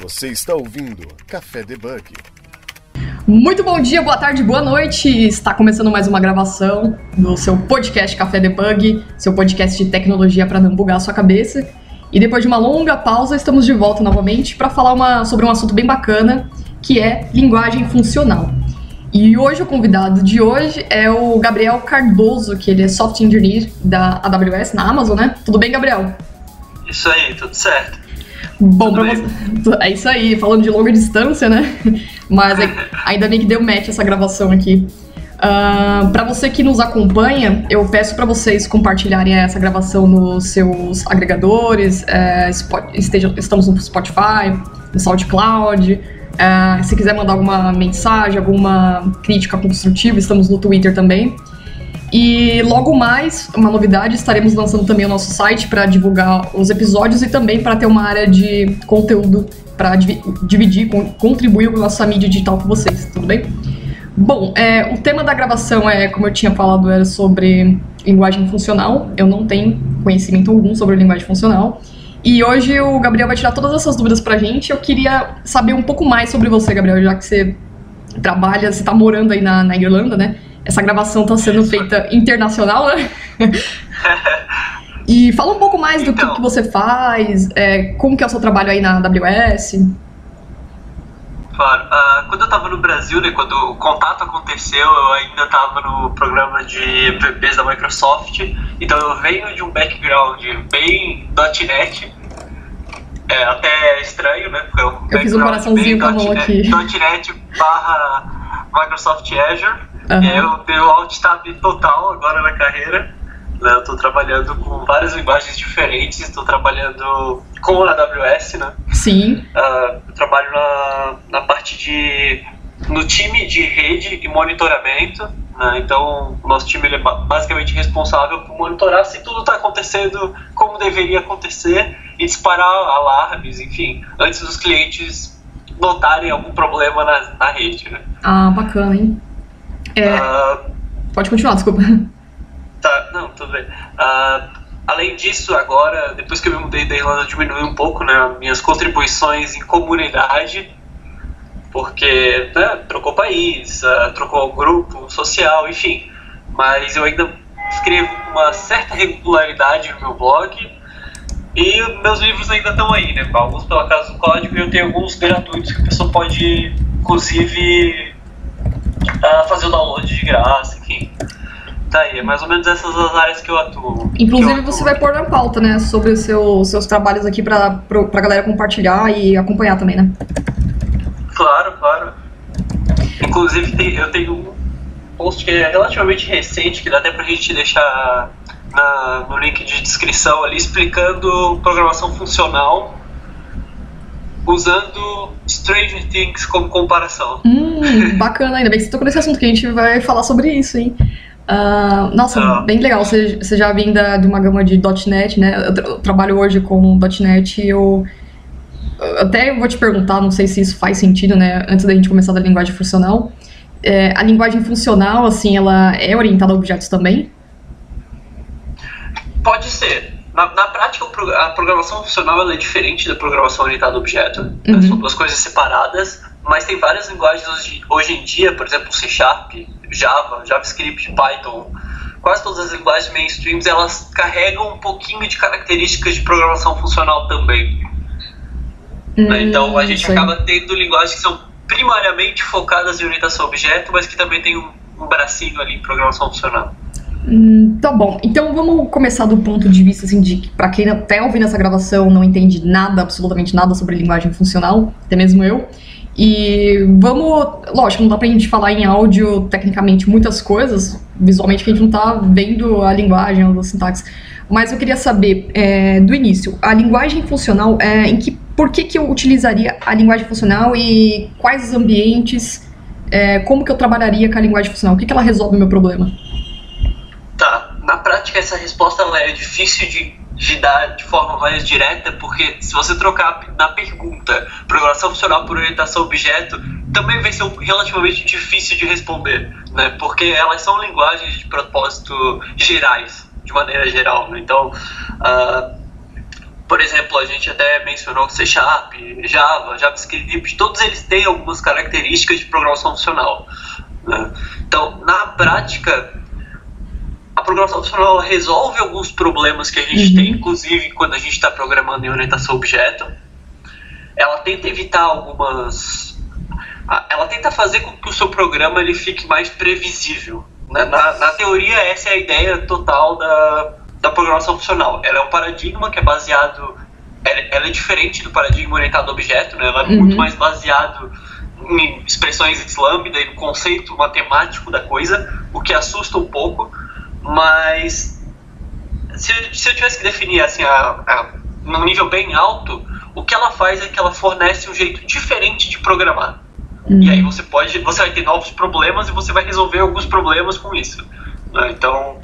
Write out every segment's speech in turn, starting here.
Você está ouvindo Café Debug. Muito bom dia, boa tarde, boa noite. Está começando mais uma gravação do seu podcast Café Debug, seu podcast de tecnologia para não bugar a sua cabeça. E depois de uma longa pausa, estamos de volta novamente para falar uma, sobre um assunto bem bacana, que é linguagem funcional. E hoje o convidado de hoje é o Gabriel Cardoso, que ele é software engineer da AWS na Amazon, né? Tudo bem, Gabriel? Isso aí, tudo certo. Bom, pra você... é isso aí, falando de longa distância, né? Mas é... ainda bem que deu match essa gravação aqui. Uh, ah, para você que nos acompanha, eu peço para vocês compartilharem essa gravação nos seus agregadores. É, esteja, estamos no Spotify, no SoundCloud. É, se quiser mandar alguma mensagem, alguma crítica construtiva, estamos no Twitter também. E logo mais, uma novidade, estaremos lançando também o nosso site para divulgar os episódios e também para ter uma área de conteúdo para dividir, contribuir com a nossa mídia digital com vocês, tudo bem? Bom, é, o tema da gravação é, como eu tinha falado, era sobre linguagem funcional. Eu não tenho conhecimento algum sobre linguagem funcional. E hoje o Gabriel vai tirar todas essas dúvidas pra gente. Eu queria saber um pouco mais sobre você, Gabriel, já que você trabalha, você tá morando aí na, na Irlanda, né? Essa gravação está sendo feita internacional, né? e fala um pouco mais do então, que, que, você faz, é, como que é o seu trabalho aí na AWS. Claro, uh, quando eu estava no Brasil, né, quando o contato aconteceu, eu ainda estava no programa de MVPs da Microsoft, então eu venho de um background bem .NET, é até estranho, né? Porque eu, eu fiz um coraçãozinho com a mão aqui. .NET barra Microsoft Azure, Uhum. Eu o alt tab total agora na carreira. Né? Eu estou trabalhando com várias linguagens diferentes, estou trabalhando com a AWS, né? Sim. Uh, eu trabalho na, na parte de. no time de rede e monitoramento. Né? Então, o nosso time é basicamente responsável por monitorar se tudo está acontecendo como deveria acontecer e disparar alarmes, enfim, antes dos clientes notarem algum problema na, na rede. Né? Ah, bacana, hein? É... Uh, Pode continuar, desculpa. Tá, não, tudo bem. Uh, além disso, agora, depois que eu me mudei da Irlanda, diminui um pouco né, minhas contribuições em comunidade, porque né, trocou país, uh, trocou grupo social, enfim. Mas eu ainda escrevo com uma certa regularidade no meu blog e meus livros ainda estão aí, né? Alguns pela casa do código e eu tenho alguns gratuitos que a pessoa pode, inclusive, uh, fazer o download de graça, enfim. Tá aí, é mais ou menos essas as áreas que eu atuo. Inclusive eu atuo. você vai pôr na pauta, né, sobre os seu, seus trabalhos aqui pra, pra, pra galera compartilhar e acompanhar também, né? Claro, claro. Inclusive eu tenho um post que é relativamente recente, que dá até pra gente deixar na, no link de descrição ali, explicando programação funcional usando Stranger Things como comparação. Hum, bacana, ainda bem que você tocou nesse assunto, que a gente vai falar sobre isso, hein? Uh, nossa, ah. bem legal. Você, você já vem da, de uma gama de .NET, né? Eu, eu trabalho hoje com .NET e eu... Até vou te perguntar, não sei se isso faz sentido, né? Antes da gente começar da linguagem funcional. É, a linguagem funcional, assim, ela é orientada a objetos também? Pode ser. Na, na, prática, a programação funcional é diferente da programação orientada a objeto. Né? Uhum. São duas coisas separadas, mas tem várias linguagens hoje, hoje em dia, por exemplo, C Sharp, Java, JavaScript, Python. Quase todas as linguagens mainstreams elas carregam um pouquinho de características de programação funcional também. Hum, então a gente acaba tendo linguagens que são primariamente focadas em orientação a objeto, mas que também tem um, um bracinho ali em programação funcional. Hum, tá bom. Então vamos começar do ponto de vista assim de que para quem até ouvindo essa gravação não entende nada, absolutamente nada sobre linguagem funcional, até mesmo eu. E vamos, lógico, não dá pra gente falar em áudio tecnicamente muitas coisas, visualmente que a gente não tá vendo a linguagem, a sintaxe. Mas eu queria saber é, do início, a linguagem funcional, é, em que, por que, que eu utilizaria a linguagem funcional e quais os ambientes, é, como que eu trabalharia com a linguagem funcional, o que, que ela resolve o meu problema? Prática essa resposta é difícil de, de dar de forma mais direta, porque se você trocar na pergunta programação funcional por orientação objeto, também vai ser relativamente difícil de responder, né? Porque elas são linguagens de propósito gerais, de maneira geral, né? Então, uh, por exemplo, a gente até mencionou C Sharp, Java, JavaScript, todos eles têm algumas características de programação funcional. Né? Então, na prática, a programação funcional resolve alguns problemas que a gente uhum. tem, inclusive quando a gente está programando em orientação objeto. Ela tenta evitar algumas. Ela tenta fazer com que o seu programa ele fique mais previsível. Né? Na, na teoria, essa é a ideia total da, da programação funcional. Ela é um paradigma que é baseado. Ela, é diferente do paradigma orientado a objeto, né? ela é uhum. muito mais baseado em expressões lambda e no conceito matemático da coisa, o que assusta um pouco, mas se, se eu tivesse que definir assim, a, a, num nível bem alto, o que ela faz é que ela fornece um jeito diferente de programar. E aí você pode, você vai ter novos problemas e você vai resolver alguns problemas com isso. Né? Então,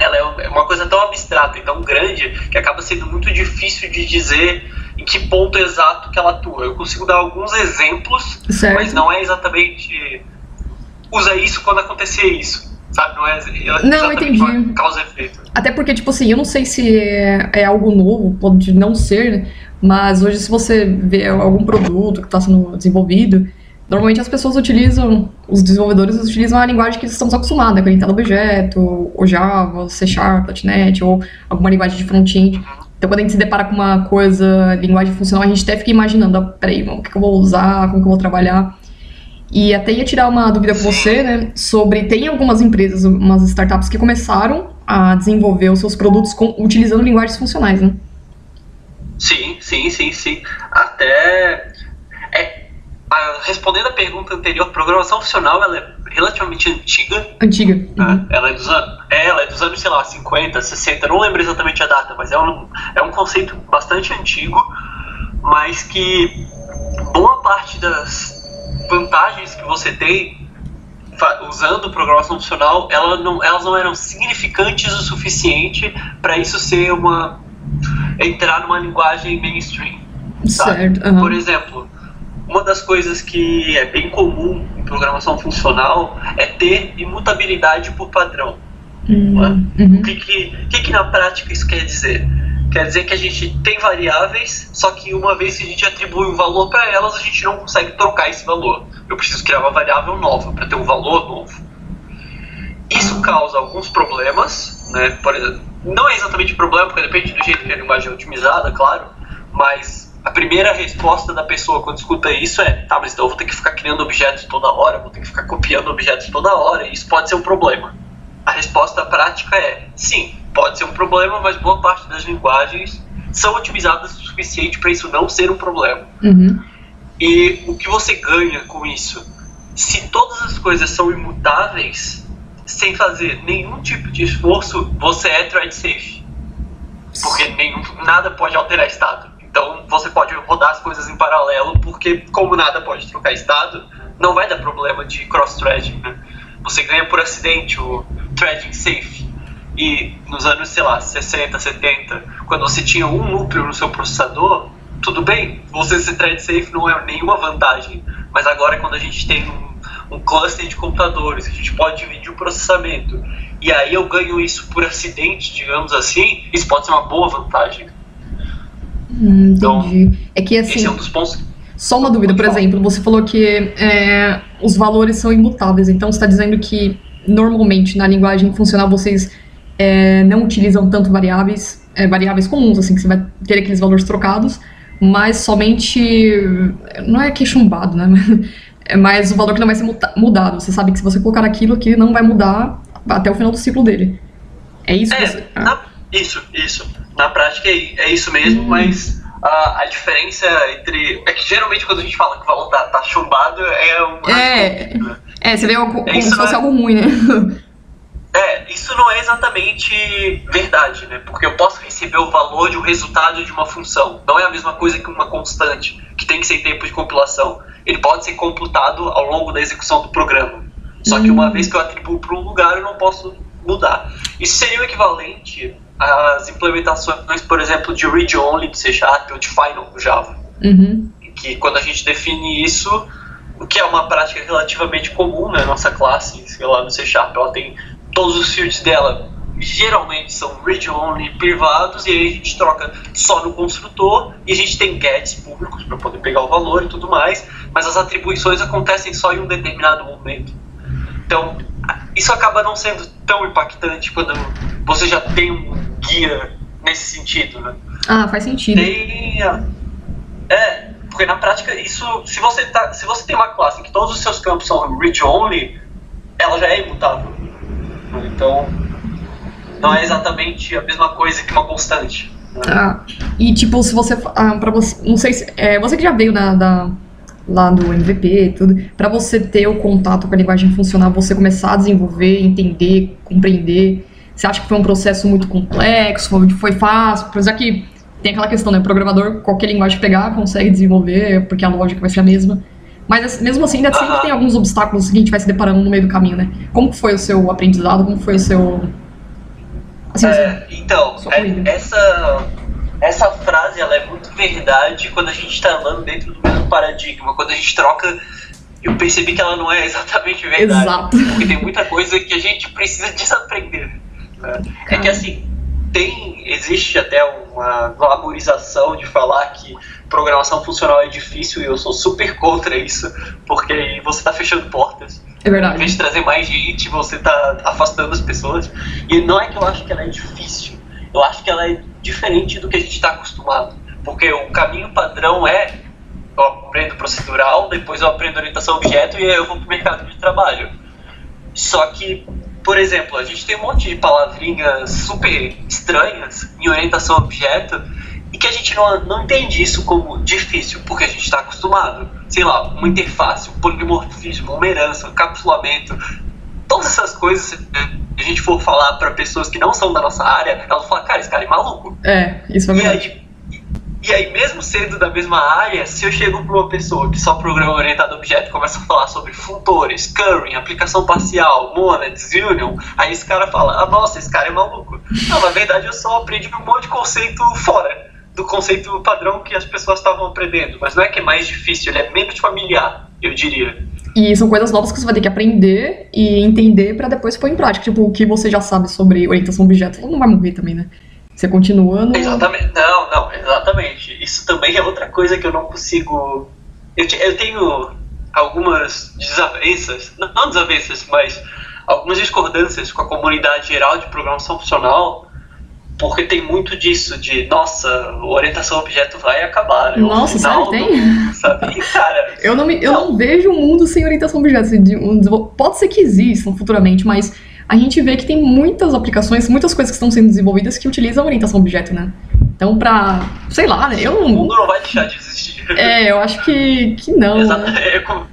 ela é, é uma coisa tão abstrata e tão grande que acaba sendo muito difícil de dizer em que ponto exato que ela atua. Eu consigo dar alguns exemplos, certo. mas não é exatamente usa isso quando acontecer isso. Sabe? Não é não, entendi. causa efeito. Até porque, tipo assim, eu não sei se é, é algo novo, pode não ser, mas hoje se você vê algum produto que está sendo desenvolvido, Normalmente as pessoas utilizam, os desenvolvedores utilizam a linguagem que estamos acostumados, né? Orientado objeto, ou Java, C Sharp, .NET, ou alguma linguagem de front-end. Então quando a gente se depara com uma coisa, linguagem funcional, a gente até fica imaginando, ah, peraí, o que eu vou usar, como que eu vou trabalhar. E até ia tirar uma dúvida com você, né, sobre, tem algumas empresas, umas startups que começaram a desenvolver os seus produtos com, utilizando linguagens funcionais, né? Sim, sim, sim, sim. Até a, respondendo a pergunta anterior, programação funcional ela é relativamente antiga. Antiga. Né? Uhum. Ela, é dos, é, ela é dos anos, sei lá, 50, 60, não lembro exatamente a data, mas é um, é um conceito bastante antigo, mas que boa parte das vantagens que você tem usando programação funcional, ela não, elas não eram significantes o suficiente para isso ser uma entrar numa linguagem mainstream. Certo. Uhum. Por exemplo, uma das coisas que é bem comum em programação funcional é ter imutabilidade por padrão. Uhum. uhum. O que que, que que na prática isso quer dizer? Quer dizer que a gente tem variáveis, só que uma vez que a gente atribui um valor para elas, a gente não consegue trocar esse valor. Eu preciso criar uma variável nova para ter um valor novo. Isso causa alguns problemas, né? Por exemplo, não é exatamente problema, porque depende do jeito que a linguagem é otimizada, claro, mas a primeira resposta da pessoa quando escuta isso é: tá, mas então eu vou ter que ficar criando objetos toda hora, vou ter que ficar copiando objetos toda hora, e isso pode ser um problema. A resposta prática é: sim, pode ser um problema, mas boa parte das linguagens são otimizadas o suficiente para isso não ser um problema. Uhum. E o que você ganha com isso? Se todas as coisas são imutáveis, sem fazer nenhum tipo de esforço, você é thread safe. Porque nenhum, nada pode alterar estado. Então você pode rodar as coisas em paralelo, porque como nada pode trocar estado, não vai dar problema de cross-threading, né? Você ganha por acidente threading safe. E nos anos, sei lá, 60, 70, quando você tinha um núcleo no seu processador, tudo bem, você ser thread safe não é nenhuma vantagem. Mas agora quando a gente tem um, um cluster de computadores, a gente pode dividir o processamento, e aí eu ganho isso por acidente, digamos assim, isso pode ser uma boa vantagem. Hum, então, entendi. é que assim. Esse é um dos pontos. Só uma dúvida, por exemplo, você falou que é, os valores são imutáveis, então você está dizendo que normalmente na linguagem funcional vocês é, não utilizam tanto variáveis, é, variáveis comuns, assim, que você vai ter aqueles valores trocados, mas somente. Não é que é chumbado, né? É mais o valor que não vai ser mudado. Você sabe que se você colocar aquilo, aquilo não vai mudar até o final do ciclo dele. É isso? É, você... ah. isso, isso na prática é, é isso mesmo, hum. mas a, a, diferença entre. É que geralmente quando a gente fala que o valor tá, tá chumbado é um. É, né? É você vê algo, como se fosse é, algo ruim, né? É, isso não é exatamente verdade, né? Porque eu posso receber o valor de um resultado de uma função. Não é a mesma coisa que uma constante, que tem que ser tempo de compilação. Ele pode ser computado ao longo da execução do programa. Só que uma hum. vez que eu atribuo para um lugar, eu não posso mudar. Isso seria o equivalente as implementações, por exemplo, de read-only do C Sharp ou de final do Java. Uhum. Que quando a gente define isso, o que é uma prática relativamente comum na né? nossa classe, sei lá, no C Sharp, ela tem todos os fields dela geralmente são read-only privados, e aí a gente troca só no construtor, e a gente tem gets públicos para poder pegar o valor e tudo mais, mas as atribuições acontecem só em um determinado momento. Então, isso acaba não sendo tão impactante quando você já tem um guia nesse sentido, né? Ah, faz sentido. Tem, é, porque na prática isso, se você tá, se você tem uma classe que todos os seus campos são read-only, ela já é imutável. Então, não é exatamente a mesma coisa que uma constante. Né? Ah, e tipo, se você, ah, você, não sei se, é, você que já veio da, da lá do MVP e tudo, para você ter o contato com a linguagem funcional, você começar a desenvolver, entender, compreender, você acha que foi um processo muito complexo, foi fácil, apesar que tem aquela questão, né, o programador, qualquer linguagem pegar, consegue desenvolver, porque a lógica vai ser a mesma, mas mesmo assim, ainda sempre tem alguns obstáculos que a gente vai se deparando no meio do caminho, né? Como foi o seu aprendizado, como foi o seu... Assim, é, então, é, essa essa frase ela é muito verdade quando a gente está andando dentro do mesmo paradigma. Quando a gente troca, eu percebi que ela não é exatamente verdade. Exato. Porque tem muita coisa que a gente precisa desaprender. Né? É que assim, tem, existe até uma glamorização de falar que programação funcional é difícil e eu sou super contra isso, porque você está fechando portas. É verdade. Em vez de trazer mais gente, você está afastando as pessoas. E não é que eu acho que ela é difícil, eu acho que ela é diferente do que a gente está acostumado. Porque o caminho padrão é eu aprendo procedural, depois eu aprendo orientação a objeto e aí eu vou para o mercado de trabalho. Só que, por exemplo, a gente tem um monte de palavrinhas super estranhas em orientação a objeto e que a gente não, não entende isso como difícil, porque a gente está acostumado. Sei lá, uma interface, um polimorfismo, uma herança, um capsulamento, todas essas coisas, se a gente for falar para pessoas que não são da nossa área, elas falam, cara, esse cara é maluco. É, isso é verdade. Aí, e aí, mesmo sendo da mesma área, se eu chego para uma pessoa que só programa orientado a objeto começa a falar sobre funtores, currying, aplicação parcial, monads, union, aí esse cara fala, ah, nossa, esse cara é maluco. Não, na verdade eu só aprendi um monte de conceito fora do conceito padrão que as pessoas estavam aprendendo. Mas não é que é mais difícil, ele é menos familiar, eu diria. E são coisas novas que você vai ter que aprender e entender para depois pôr em prática. Tipo, o que você já sabe sobre orientação a objeto não vai morrer também, né? Você continua no... Exatamente. Não, não, exatamente. Isso também é outra coisa que eu não consigo. Eu, eu tenho algumas desavenças, não desavenças, mas algumas discordâncias com a comunidade geral de programação funcional porque tem muito disso de, nossa, orientação objeto vai acabar. Né? Nossa, sério, tem? Sabe? Cara, eu não, me, eu não. não vejo um mundo sem orientação objeto. Pode ser que existam futuramente, mas a gente vê que tem muitas aplicações, muitas coisas que estão sendo desenvolvidas que utilizam orientação objeto, né? Então, pra. sei lá, né? Eu. O mundo não vai deixar de existir. É, eu acho que, que não. Exato. Né? Eu,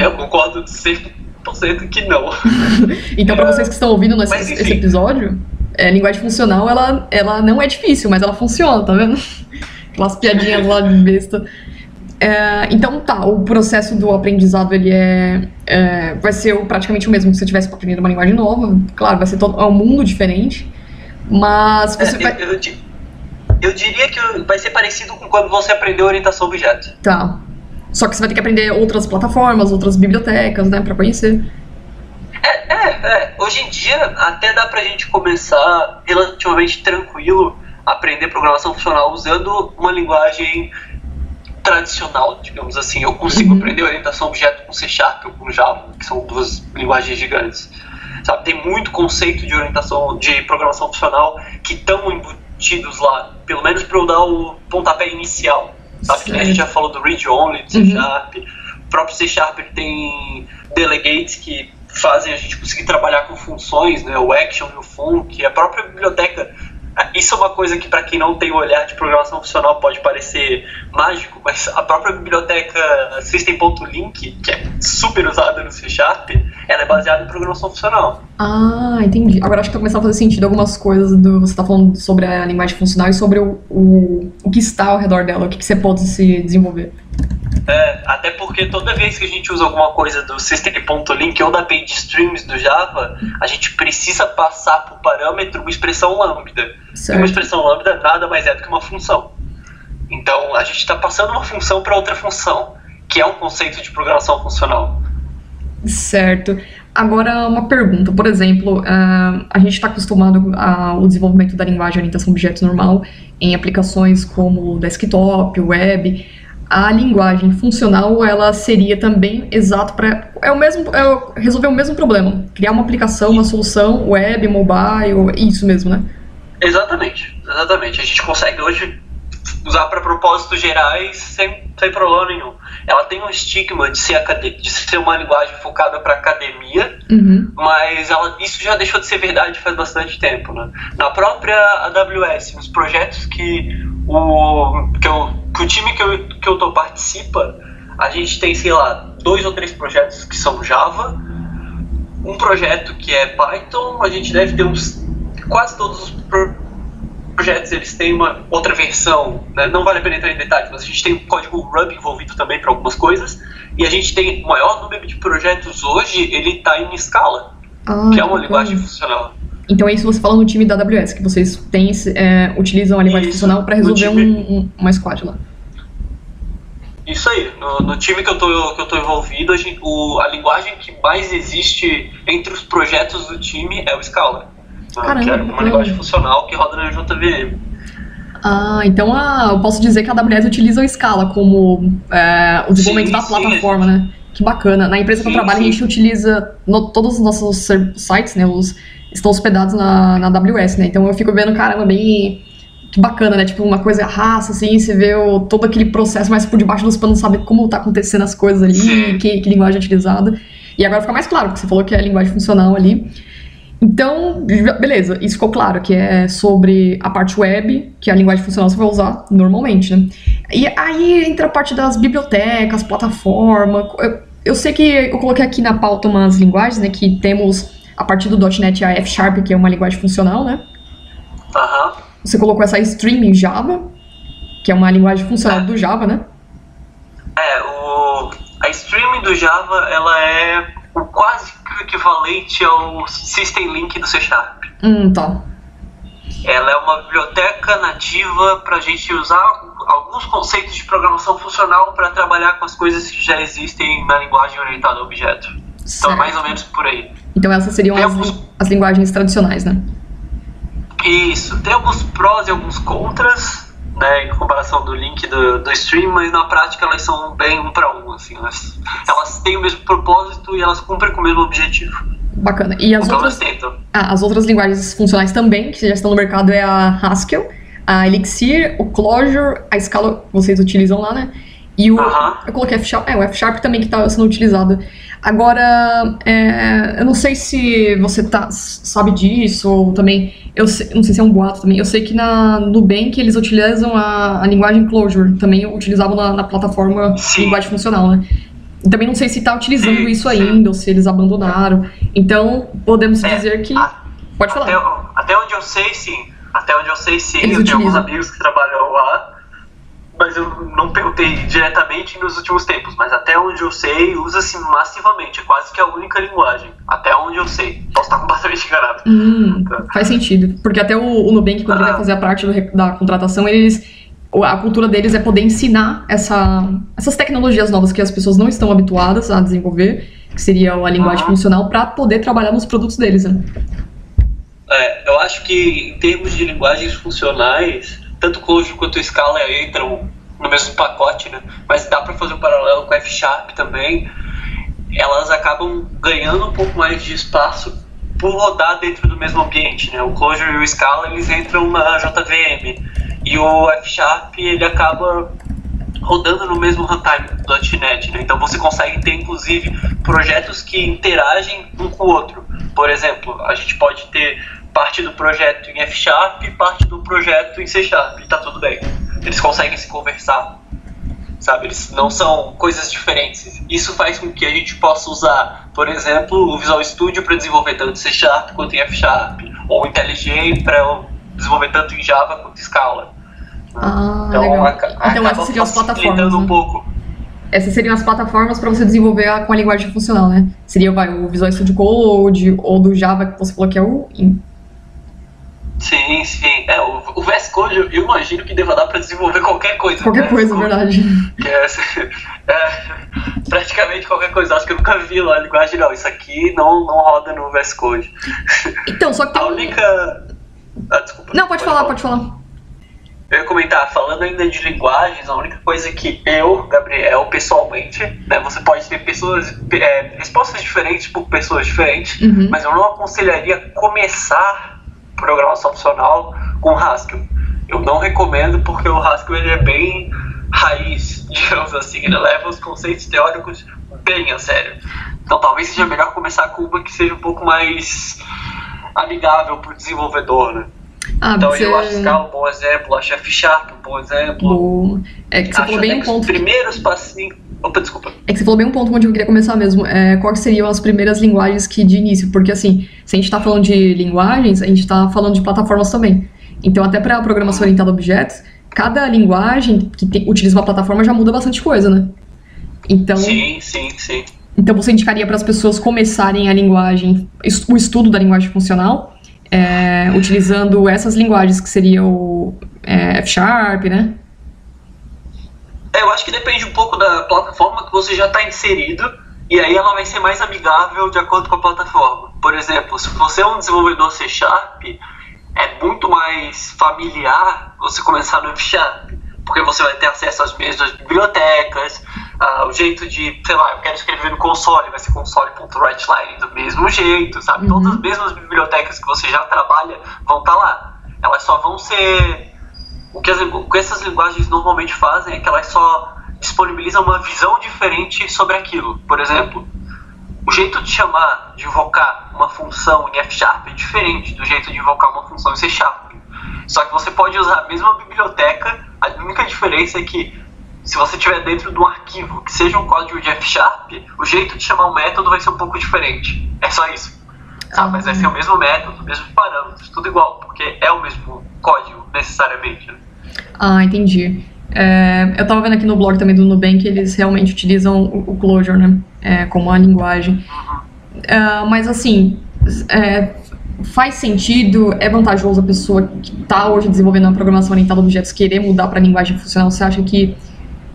eu concordo 100% que não. então, pra vocês que estão ouvindo nesse, Mas, esse episódio é, linguagem funcional, ela, ela não é difícil, mas ela funciona, tá vendo? Aquelas piadinhas lá de besta. É, então tá, o processo do aprendizado ele é, é, vai ser praticamente o mesmo que se você tivesse aprendendo uma linguagem nova. Claro, vai ser todo, é um mundo diferente, mas você é, vai... eu, eu, eu, diria que vai ser parecido com quando você aprendeu orientação a objeto. Tá. Só que você vai ter que aprender outras plataformas, outras bibliotecas, né, para conhecer. É, é, é, hoje em dia até dá pra gente começar relativamente tranquilo a aprender programação funcional usando uma linguagem tradicional, digamos assim. Eu consigo uhum. aprender orientação objeto com C Sharp ou com Java, que são duas linguagens gigantes. Sabe, tem muito conceito de orientação, de programação funcional que estão embutidos lá, pelo menos para eu dar o pontapé inicial. Sabe, que a gente já falou do read only, do C uhum. Sharp. O próprio C Sharp tem delegates que fazem a gente conseguir trabalhar com funções, né, o action e o func, a própria biblioteca. Isso é uma coisa que, para quem não tem o olhar de programação funcional, pode parecer mágico, mas a própria biblioteca System.link, que é super usada no C Sharp, ela é baseada em programação funcional. Ah, entendi. Agora acho que tá começando a fazer sentido algumas coisas do. Você está falando sobre a linguagem funcional e sobre o, o, o que está ao redor dela, o que, que você pode se desenvolver. É, até porque toda vez que a gente usa alguma coisa do system.link ou da page streams do Java, a gente precisa passar por parâmetro uma expressão lambda. Certo. E uma expressão lambda nada mais é do que uma função. Então a gente está passando uma função para outra função, que é um conceito de programação funcional. Certo. Agora, uma pergunta. Por exemplo, uh, a gente está acostumado ao desenvolvimento da linguagem orientação a objetos normal em aplicações como desktop, web. A linguagem funcional, ela seria também exato para é o mesmo é resolver o mesmo problema, criar uma aplicação, uma solução web, mobile, isso mesmo, né? Exatamente, exatamente. A gente consegue hoje usar para propósitos gerais sem, sem problema nenhum. Ela tem um estigma de ser, de ser uma linguagem focada para academia, uhum. mas ela, isso já deixou de ser verdade faz bastante tempo. Né? Na própria AWS, nos projetos que o, que, eu, que o time que eu, que eu tô participa, a gente tem, sei lá, dois ou três projetos que são Java, um projeto que é Python, a gente deve ter uns quase todos os projetos eles têm uma outra versão, né? não vale a pena entrar em detalhes, mas a gente tem um código Ruby envolvido também para algumas coisas, e a gente tem o maior número de projetos hoje, ele está em Scala, ah, que é uma linguagem funcional. Então é isso que você fala no time da AWS, que vocês têm, é, utilizam a linguagem isso, funcional para resolver time... um, um, uma squad lá. Isso aí, no, no, time que eu tô envolvido, a, gente, o, a linguagem que mais existe entre os projetos do time é o Scala. Caramba, que é uma linguagem funcional que roda na JVM. Ah, então a, eu posso dizer que a AWS utiliza o Scala como é, o desenvolvimento sim, da plataforma, sim. né? Que bacana. Na empresa que eu trabalho, sim. a gente utiliza no, todos os nossos sites, né? Os, estão hospedados na, na AWS, né? Então eu fico vendo, caramba, bem. Que bacana, né? Tipo, uma coisa raça, assim, você vê o, todo aquele processo, mas por debaixo dos panos saber como tá acontecendo as coisas ali, que, que linguagem é utilizada. E agora fica mais claro, porque você falou que é a linguagem funcional ali. Então, beleza, isso ficou claro, que é sobre a parte web, que é a linguagem funcional você vai usar normalmente, né? E aí entra a parte das bibliotecas, plataforma. Eu, eu sei que eu coloquei aqui na pauta umas linguagens, né? Que temos a partir do .NET a F Sharp, que é uma linguagem funcional, né? Aham. Você colocou essa Stream em Java, que é uma linguagem funcional é. do Java, né? É, o, a Stream do Java, ela é o quase equivalente ao System Link do C Sharp. Tá. Ela é uma biblioteca nativa para a gente usar alguns conceitos de programação funcional para trabalhar com as coisas que já existem na linguagem orientada a objeto. Certo. Então mais ou menos por aí. Então essas seriam as, alguns... as linguagens tradicionais, né? Isso. Tem alguns prós e alguns contras né, em comparação do link do, do stream, mas na prática elas são bem um para um, assim, elas, elas têm o mesmo propósito e elas cumprem com o mesmo objetivo. Bacana. E as outras, ah, as outras linguagens funcionais também, que já estão no mercado, é a Haskell, a Elixir, o Clojure, a Scala vocês utilizam lá, né? E o. Uh -huh. Eu coloquei F Sharp, é, o F Sharp também que está sendo utilizado. Agora, é, eu não sei se você tá, sabe disso, ou também. Eu sei, não sei se é um boato também. Eu sei que na Nubank eles utilizam a, a linguagem Clojure, também utilizavam na, na plataforma sim. linguagem funcional, né? Também não sei se está utilizando sim, isso ainda, ou se eles abandonaram. Então, podemos é, dizer que. A, Pode falar. Até, até, onde eu sei, sim. Até onde eu sei, sim. Eles eu utilizam. tenho alguns amigos que trabalham lá mas eu não perguntei diretamente nos últimos tempos, mas até onde eu sei, usa-se massivamente, é quase que a única linguagem, até onde eu sei. Posso estar completamente enganado. Hum, tá. Faz sentido, porque até o, o Nubank, quando ah. ele vai fazer a parte do, da contratação, eles a cultura deles é poder ensinar essa, essas tecnologias novas que as pessoas não estão habituadas a desenvolver, que seria a linguagem uhum. funcional, para poder trabalhar nos produtos deles. Né? É, eu acho que em termos de linguagens funcionais, tanto Clojure quanto Scala entram no mesmo pacote, né? Mas dá para fazer um paralelo com F Sharp também. Elas acabam ganhando um pouco mais de espaço por rodar dentro do mesmo ambiente, né? O Clojure e o Scala eles entram na JVM e o F Sharp ele acaba rodando no mesmo runtime do .NET, né? Então você consegue ter inclusive projetos que interagem um com o outro. Por exemplo, a gente pode ter parte do projeto em F Sharp e parte do projeto em C Sharp, e tá tudo bem. Eles conseguem se conversar, sabe? Eles não são coisas diferentes. Isso faz com que a gente possa usar, por exemplo, o Visual Studio para desenvolver tanto C Sharp quanto em F Sharp, ou o IntelliJ para desenvolver tanto em Java quanto em Scala. Ah, então, legal. A, então essas seriam as plataformas. Um né? pouco. Essas seriam as plataformas para você desenvolver com a linguagem funcional, né? Seria vai, o Visual Studio Code ou do Java que você falou que é o Sim, sim. É, o, o VS Code eu, imagino que deva dar para desenvolver qualquer coisa. Qualquer né? coisa, é verdade. É, é, praticamente qualquer coisa. Acho que eu nunca vi lá a linguagem, não. Isso aqui não, não roda no VS Code. Então, só que A única. Ah, desculpa. Não, pode falar, pode falar. Eu ia comentar, falando ainda de linguagens, a única coisa que eu, Gabriel, pessoalmente, né, você pode ter pessoas, é, respostas diferentes por pessoas diferentes, Uhum. mas eu não aconselharia começar programação funcional com Haskell. Eu não recomendo porque o Haskell ele é bem raiz, digamos assim, ele leva os conceitos teóricos bem a sério. Então talvez seja melhor começar com uma que seja um pouco mais amigável para o desenvolvedor, né? Ah, Então você... eu acho Scala um bom exemplo, acho F Sharp um bom exemplo. Bom, É que você acho falou bem um que os ponto. primeiros passinhos. Opa, desculpa. É que você falou bem um ponto onde eu queria começar mesmo. É, quais seriam as primeiras linguagens que de início? Porque assim, se a gente está falando de linguagens, a gente está falando de plataformas também. Então, até para programação orientada a objetos, cada linguagem que utiliza uma plataforma já muda bastante coisa, né? Então, Sim, sim, sim. então você indicaria para as pessoas começarem a linguagem, o estudo da linguagem funcional, é, utilizando essas linguagens que seriam o é, F Sharp, né? É, eu acho que depende um pouco da plataforma que você já está inserido, e aí ela vai ser mais amigável de acordo com a plataforma. Por exemplo, se você é um desenvolvedor C Sharp, é muito mais familiar você começar no F Sharp, porque você vai ter acesso às mesmas bibliotecas, o jeito de, sei lá, eu quero escrever no console, vai ser console.writeline do mesmo jeito, sabe? Uhum. Todas as mesmas bibliotecas que você já trabalha vão estar lá. Elas só vão ser o que, as, o que essas linguagens normalmente fazem é que elas só disponibilizam uma visão diferente sobre aquilo. Por exemplo, o jeito de chamar, de invocar uma função em F Sharp é diferente do jeito de invocar uma função em C Sharp. Só que você pode usar a mesma biblioteca, a única diferença é que se você estiver dentro de um arquivo que seja um código de F Sharp, o jeito de chamar um método vai ser um pouco diferente. É só isso. Sabe? Mas vai ser o mesmo método, os mesmos parâmetros, tudo igual, porque é o mesmo código, necessariamente. né? Ah, entendi. É, eu tava vendo aqui no blog também do Nubank eles realmente utilizam o, Clojure, né? É, como a linguagem. Ah, mas assim, é, faz sentido, é vantajoso a pessoa que tá hoje desenvolvendo uma programação orientada a objetos querer mudar para linguagem funcional? Você acha que.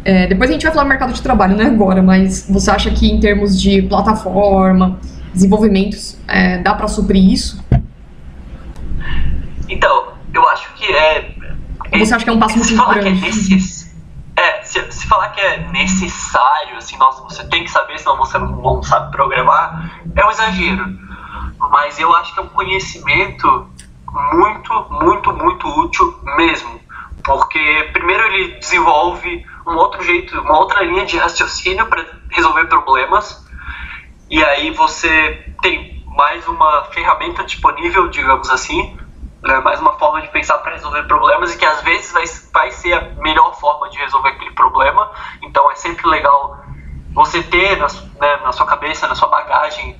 é, depois a gente vai falar do mercado de trabalho, não é agora, mas você acha que em termos de plataforma, desenvolvimentos, é, dá para suprir isso? Então, eu acho que é. Ou você acha que é um passo muito falar que é grande? é, se, se falar que é necessário, assim, nossa, você tem que saber, senão você não, não sabe programar, é um exagero. Mas eu acho que é um conhecimento muito, muito, muito útil mesmo. Porque, primeiro, ele desenvolve um outro jeito, uma outra linha de raciocínio para resolver problemas. E aí você tem mais uma ferramenta disponível, digamos assim, né, mais uma forma de pensar para resolver problemas e que às vezes vai, vai ser a melhor forma de resolver aquele problema. Então é sempre legal você ter na, né, na sua cabeça, na sua bagagem,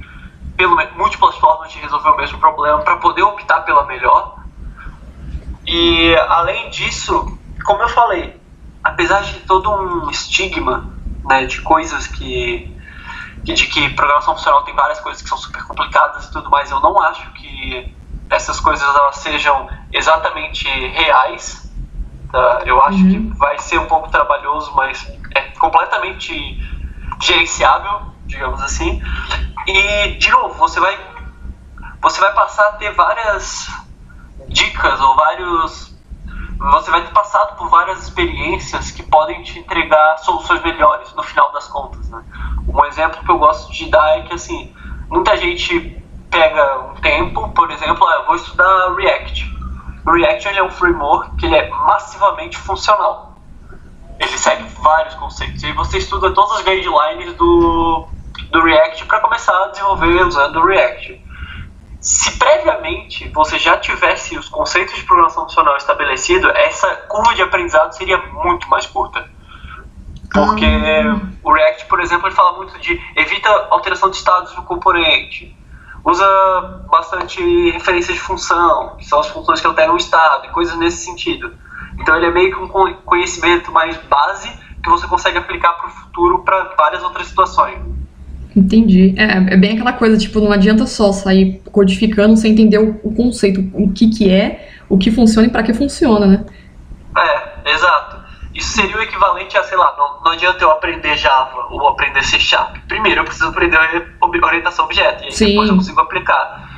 pelo múltiplas formas de resolver o mesmo problema para poder optar pela melhor. E além disso, como eu falei, apesar de todo um estigma né, de coisas que de que programação funcional tem várias coisas que são super complicadas e tudo mais, eu não acho que essas coisas elas sejam exatamente reais. tá? Eu acho Uhum. que vai ser um pouco trabalhoso, mas é completamente gerenciável, digamos assim. E de novo, você vai você vai passar a ter várias dicas ou vários você vai ter passado por várias experiências que podem te entregar soluções melhores no final das contas, né? Um exemplo que eu gosto de dar é que assim, muita gente pega um tempo, por exemplo, ah, eu vou estudar React. O React ele é um framework que ele é massivamente funcional. Ele segue vários conceitos. E você estuda todas as guidelines do, do React para começar a desenvolver usando o React. Se previamente você já tivesse os conceitos de programação funcional estabelecido, essa curva de aprendizado seria muito mais curta. Porque o React, por exemplo, ele fala muito de evita alteração de estados no componente, usa bastante referência de função, que são as funções que alteram o estado, e coisas nesse sentido. Então ele é meio que um con- conhecimento mais base que você consegue aplicar para o futuro para várias outras situações. Entendi. É, é bem aquela coisa, tipo, não adianta só sair codificando sem entender o, o conceito, o que que é, o que funciona e para que funciona, né? É, exato. Isso seria o equivalente a, sei lá, não, não adianta eu aprender Java ou aprender C Sharp. Primeiro eu preciso aprender orientação objeto, e aí Sim. depois eu consigo aplicar.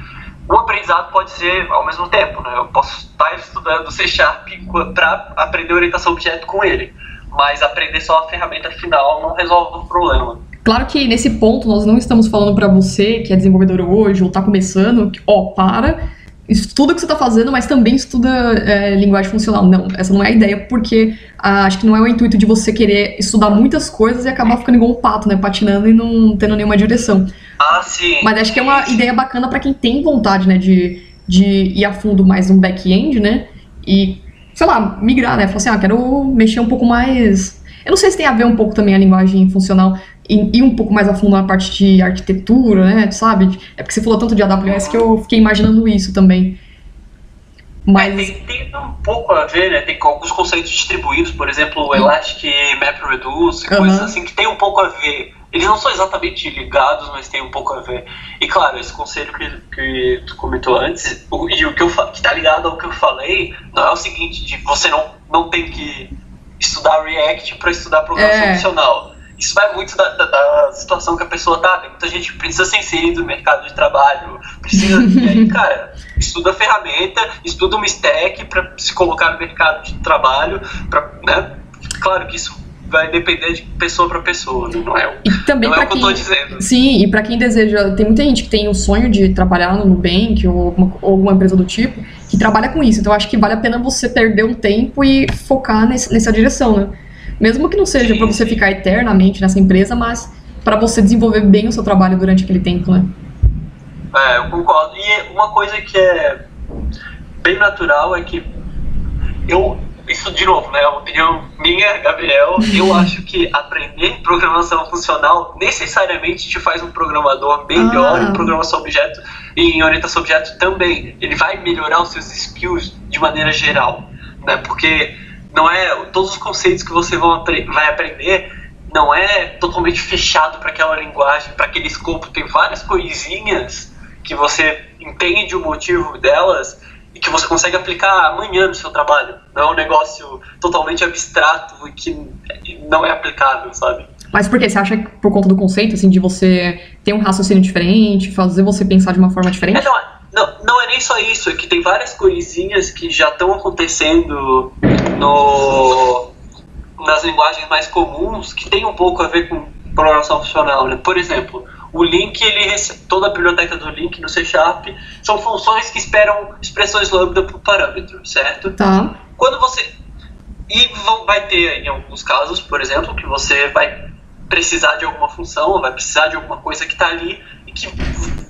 O aprendizado pode ser ao mesmo tempo, né? Eu posso estar estudando C Sharp para aprender orientação objeto com ele, mas aprender só a ferramenta final não resolve o problema. Claro que nesse ponto nós não estamos falando pra você que é desenvolvedor hoje ou tá começando, ó, para, estuda o que você tá fazendo, mas também estuda é, linguagem funcional. Não, essa não é a ideia, porque ah, acho que não é o intuito de você querer estudar muitas coisas e acabar ficando igual um pato, né? Patinando e não tendo nenhuma direção. Ah, sim. Mas acho que é uma ideia bacana pra quem tem vontade, né, de, de ir a fundo mais no back-end, né? E, sei lá, migrar, né? Falar assim, ah, quero mexer um pouco mais. Eu não sei se tem a ver um pouco também a linguagem funcional e ir um pouco mais a fundo na parte de arquitetura, né? Sabe? É porque você falou tanto de AWS que eu fiquei imaginando isso também. Mas. É, tem, tem, um pouco a ver, né? Tem alguns conceitos distribuídos, por exemplo, o Elastic MapReduce, Uhum. coisas assim que tem um pouco a ver. Eles não são exatamente ligados, mas tem um pouco a ver. E claro, esse conselho que, que tu comentou antes, o, e o que eu que tá ligado ao que eu falei, não é o seguinte, de você não, não tem que estudar React para estudar programação É. funcional. Isso vai muito da, da- da situação que a pessoa tá. Tem muita gente que precisa ser inserida no mercado de trabalho, precisa. e aí, cara, estuda a ferramenta, estuda uma stack para se colocar no mercado de trabalho, pra, né? Claro que isso vai depender de pessoa para pessoa, né? não é, o- E também não é o que eu quem. tô dizendo. Sim, e pra quem deseja, tem muita gente que tem o sonho de trabalhar no Nubank ou alguma, ou alguma empresa do tipo, que trabalha com isso. Então eu acho que vale a pena você perder um tempo e focar nesse- nessa direção, né? Mesmo que não seja pra você ficar eternamente nessa empresa, mas pra você desenvolver bem o seu trabalho durante aquele tempo, né? É, eu concordo. E uma coisa que é bem natural é que eu. Isso, de novo, né? É uma opinião minha, Gabriel. Eu acho que aprender programação funcional necessariamente te faz um programador melhor Ah. em programação objeto e em orientação objeto também. Ele vai melhorar os seus skills de maneira geral, né? Porque não é todos os conceitos que você vai aprender não é totalmente fechado para aquela linguagem, para aquele escopo. Tem várias coisinhas que você entende o motivo delas e que você consegue aplicar amanhã no seu trabalho. Não é um negócio totalmente abstrato e que não é aplicável, sabe? Mas por quê? Você acha que por conta do conceito, assim, de você ter um raciocínio diferente, fazer você pensar de uma forma É, diferente? não, não, não é nem só isso, é que tem várias coisinhas que já estão acontecendo no, nas linguagens mais comuns que tem um pouco a ver com programação funcional. Né? Por exemplo, o link, ele recebe, toda a biblioteca do link no C Sharp são funções que esperam expressões lambda por parâmetro, certo? Tá. Quando você. E vão, vai ter, em alguns casos, por exemplo, que você vai precisar de alguma função, vai precisar de alguma coisa que está ali e que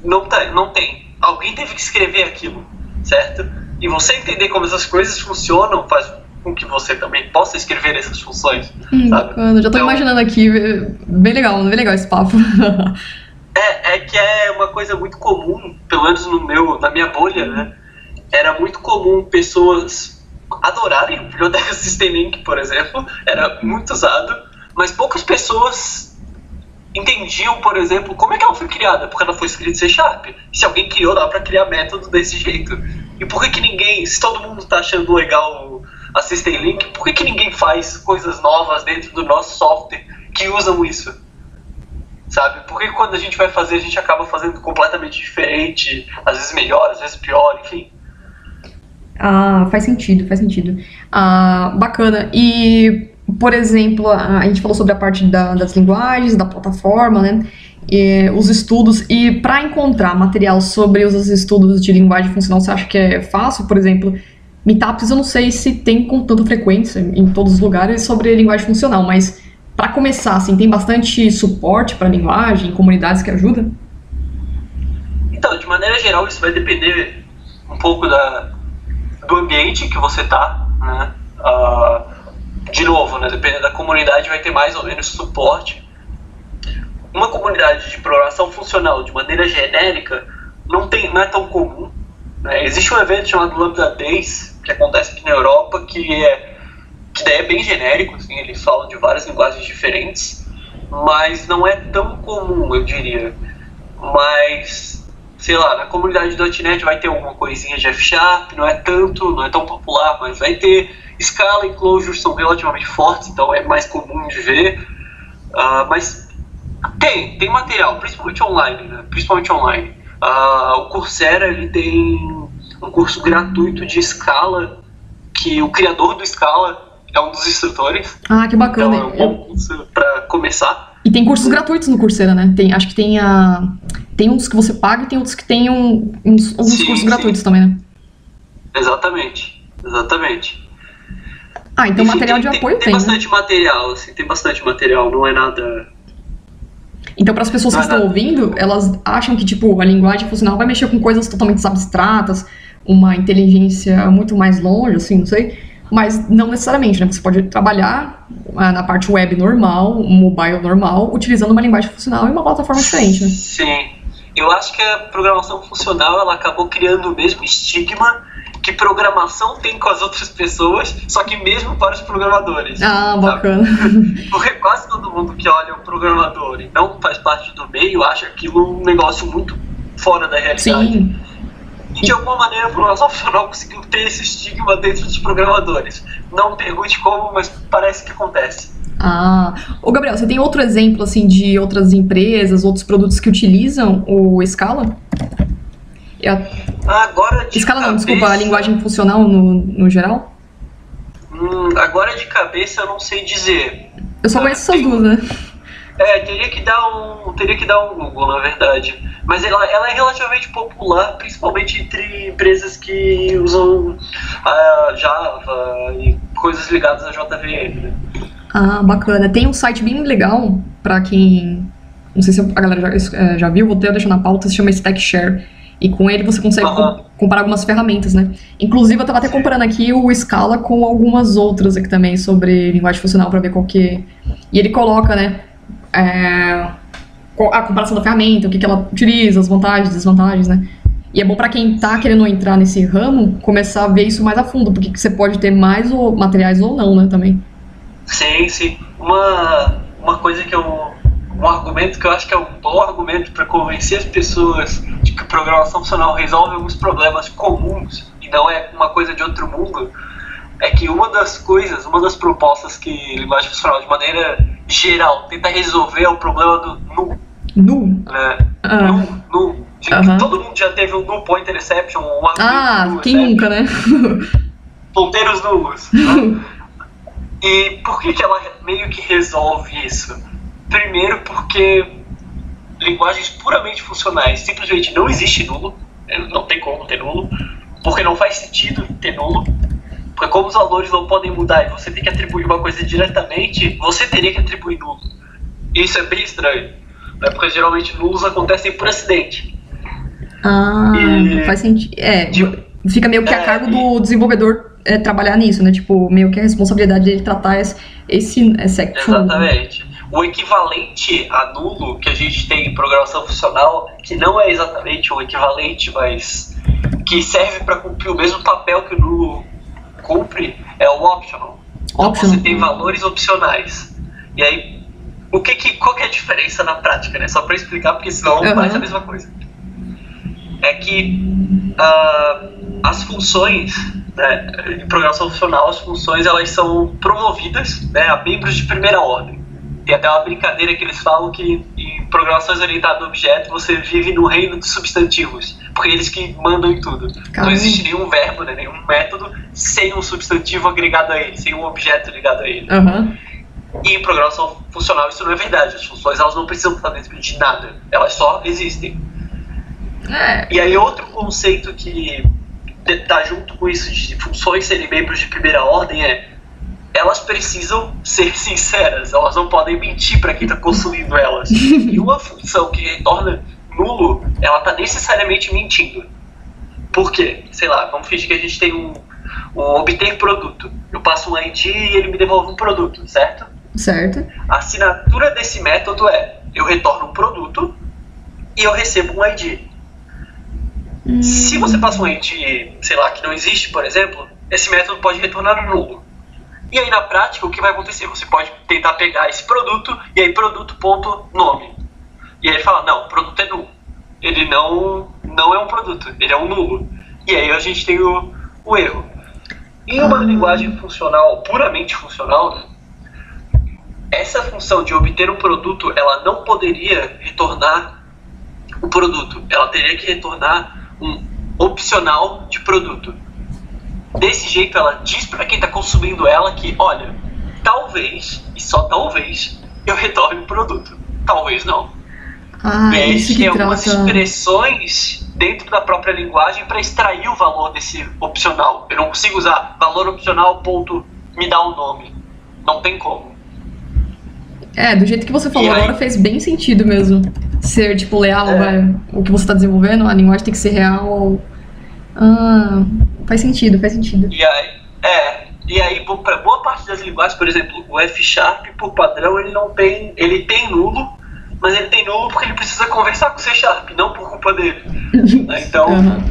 não, tá, não tem. Alguém teve que escrever aquilo, certo? E você entender como essas coisas funcionam faz com que você também possa escrever essas funções. Hum, Sabe? bacana. Já tô Então- imaginando aqui. Bem legal, bem legal esse papo. É, é que é uma coisa muito comum, pelo menos no meu, na minha bolha, né? Era muito comum pessoas adorarem o biblioteca Systemlink, por exemplo, era muito usado, mas poucas pessoas entendiam, por exemplo, como é que ela foi criada, porque ela foi escrita em C Sharp. Se alguém criou, dá pra criar método desse jeito. E por que que ninguém, se todo mundo tá achando legal a System Link, por que que ninguém faz coisas novas dentro do nosso software que usam isso? Sabe? Por que quando a gente vai fazer, a gente acaba fazendo completamente diferente, às vezes melhor, às vezes pior, enfim. Ah, faz sentido, faz sentido. Ah, bacana. E, por exemplo, a, a gente falou sobre a parte da- das linguagens, da plataforma, né? E, os estudos. E para encontrar material sobre os estudos de linguagem funcional, você acha que é fácil? Por exemplo, meetups eu não sei se tem com tanta frequência em todos os lugares sobre linguagem funcional, mas para começar, assim, tem bastante suporte para linguagem, comunidades que ajudam? Então, de maneira geral, isso vai depender um pouco da, do ambiente que você tá, né? Ah, de novo, né? Dependendo da comunidade, vai ter mais ou menos suporte. Uma comunidade de programação funcional, de maneira genérica, não, tem, não é tão comum. né? Existe um evento chamado Lambda Days, que acontece aqui na Europa, que é que daí é bem genérico, assim, eles falam de várias linguagens diferentes, mas não é tão comum, eu diria. Mas sei lá, na comunidade .NET vai ter uma coisinha de F Sharp, não é tanto, não é tão popular, mas vai ter. Scala e Clojure são relativamente fortes, então é mais comum de ver. Uh, mas tem, tem material, principalmente online, né? Principalmente online. Uh, o Coursera ele tem um curso gratuito de Scala, que o criador do Scala é um dos instrutores. Ah, que bacana. Então é um bom curso para começar. E tem cursos gratuitos no Coursera, né? Tem, acho que tem a. Tem uns que você paga e tem outros que tem um, uns, sim, cursos sim. gratuitos também, né? Exatamente. Exatamente. Ah, então Enfim, material tem, de apoio tem. Tem, tem bastante né? material, assim, tem bastante material, não é nada. Então, para as pessoas não que é estão ouvindo, elas acham que, tipo, a linguagem funcional vai mexer com coisas totalmente abstratas, uma inteligência muito mais longe, assim, não sei. Mas não necessariamente, né? Você pode trabalhar ah, na parte web normal, mobile normal, utilizando uma linguagem funcional e uma plataforma diferente, né? Sim. Eu acho que a programação funcional ela acabou criando o mesmo estigma que programação tem com as outras pessoas, só que mesmo para os programadores. Ah, bacana. Porque quase todo mundo que olha o programador e não faz parte do meio acha aquilo um negócio muito fora da realidade. Sim. E de alguma maneira a programação funcional conseguiu ter esse estigma dentro dos programadores. Não pergunte como, mas parece que acontece. Ah, ô Gabriel, você tem outro exemplo assim de outras empresas, outros produtos que utilizam o Scala? Eu... Agora de Scala cabeça... não, desculpa, a linguagem funcional no, no geral? Hum, agora de cabeça eu não sei dizer. Eu só conheço essas duas, né? É, teria que dar um, teria que dar um Google, na verdade. Mas ela, ela é relativamente popular, principalmente entre empresas que usam a Java e coisas ligadas a JVM. Né? Ah, bacana. Tem um site bem legal para quem, não sei se a galera já, é, já viu, vou até deixar na pauta, se chama StackShare. E com ele você consegue uhum. comparar algumas ferramentas, né? Inclusive, eu tava até comparando aqui o Scala com algumas outras aqui também sobre linguagem funcional para ver qual que. E ele coloca, né? É, a comparação da ferramenta, o que, que ela utiliza, as vantagens, desvantagens, né? E é bom para quem tá querendo entrar nesse ramo começar a ver isso mais a fundo, porque você pode ter mais materiais ou não, né, também. Sim, sim. Uma, uma coisa que eu. Um argumento que eu acho que é um bom argumento para convencer as pessoas de que programação funcional resolve alguns problemas comuns e não é uma coisa de outro mundo é que uma das coisas, uma das propostas que linguagem funcional, de maneira geral, tenta resolver é o problema do nu. Nu? Né? Ah. Nu, nu. Uhum. Todo mundo já teve um nu pointer exception, um Ah, quem nunca, né? Ponteiros nulos. Né? e por que, que ela meio que resolve isso? Primeiro porque linguagens puramente funcionais simplesmente não existe nulo, não tem como ter nulo, porque não faz sentido ter nulo. Porque como os valores não podem mudar e você tem que atribuir uma coisa diretamente, você teria que atribuir nulo. Isso é bem estranho. Né? Porque geralmente nulos acontecem por acidente. Ah, e... faz sentido. É, de... fica meio que a é, cargo do desenvolvedor é, trabalhar nisso, né? Tipo, meio que a responsabilidade dele tratar esse, esse, esse Exatamente. O equivalente a nulo que a gente tem em programação funcional, que não é exatamente o equivalente, mas que serve para cumprir o mesmo papel que o nulo cumpre é o optional. Então você tem valores opcionais. E aí, o que que, qual que é a diferença na prática, né? Só para explicar, porque senão uhum. faz a mesma coisa. É que uh, as funções, né, em programação funcional, as funções elas são promovidas né, a membros de primeira ordem. Tem até uma brincadeira que eles falam que em programações orientadas a objeto você vive no reino dos substantivos, porque eles que mandam em tudo. Caramba. Não existe nenhum verbo, né, nenhum método sem um substantivo agregado a ele, sem um objeto ligado a ele. Uhum. E em programação funcional isso não é verdade. As funções elas não precisam estar dentro de nada, elas só existem. É. E aí outro conceito que está junto com isso de funções serem membros de primeira ordem é elas precisam ser sinceras, elas não podem mentir para quem está consumindo elas. E uma função que retorna nulo, ela está necessariamente mentindo. Por quê? Sei lá, vamos fingir que a gente tem um, um obter produto. Eu passo um ID e ele me devolve um produto, certo? Certo. A assinatura desse método é: eu retorno um produto e eu recebo um ID. Se você passa um ID, sei lá, que não existe, por exemplo, esse método pode retornar nulo. E aí, na prática, o que vai acontecer? Você pode tentar pegar esse produto e aí produto ponto nome. E aí ele fala, não, o produto é nulo. ele não, não é um produto, ele é um nulo. E aí a gente tem o, o erro. Em uma Ah. linguagem funcional, puramente funcional, essa função de obter um produto, ela não poderia retornar o produto. Ela teria que retornar um opcional de produto. Desse jeito, ela diz para quem está consumindo ela que, olha, talvez, e só talvez, eu retorne o produto. Talvez não. Ah, e isso tem algumas trata. expressões dentro da própria linguagem para extrair o valor desse opcional. Eu não consigo usar valor opcional, ponto, me dá um nome. Não tem como. É, do jeito que você falou aí? agora fez bem sentido mesmo. Ser, tipo, leal, É. que você tá desenvolvendo, a linguagem tem que ser real. ao- Ah, faz sentido, faz sentido. E aí, é, e aí para boa parte das linguagens, por exemplo, o F Sharp, por padrão, ele não tem, ele tem nulo, mas ele tem nulo porque ele precisa conversar com o C Sharp, não por culpa dele. né? Então, Aham.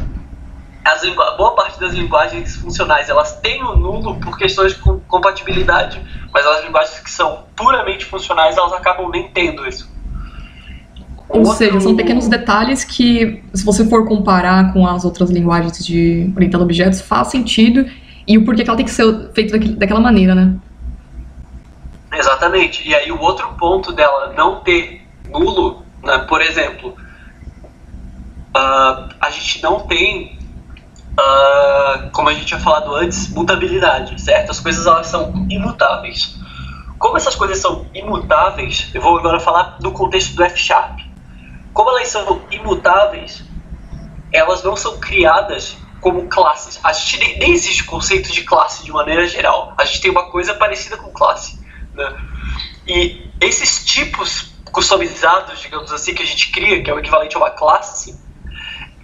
as boa parte das linguagens funcionais elas têm o nulo por questões de com- compatibilidade, mas as linguagens que são puramente funcionais elas acabam nem tendo isso. Ou Outro- seja, são pequenos detalhes que, se você for comparar com as outras linguagens de orientado a objetos, faz sentido e o porquê que ela tem que ser feita daquela maneira, né? Exatamente. E aí o outro ponto dela não ter nulo, né, por exemplo, ah, a gente não tem, ah, como a gente tinha falado antes, mutabilidade, certo? As coisas elas são imutáveis. Como essas coisas são imutáveis, eu vou agora falar do contexto do F Sharp. Como elas são imutáveis, elas não são criadas como classes. A gente nem, nem existe conceito de classe de maneira geral. A gente tem uma coisa parecida com classe. Né? E esses tipos customizados, digamos assim, que a gente cria, que é o equivalente a uma classe,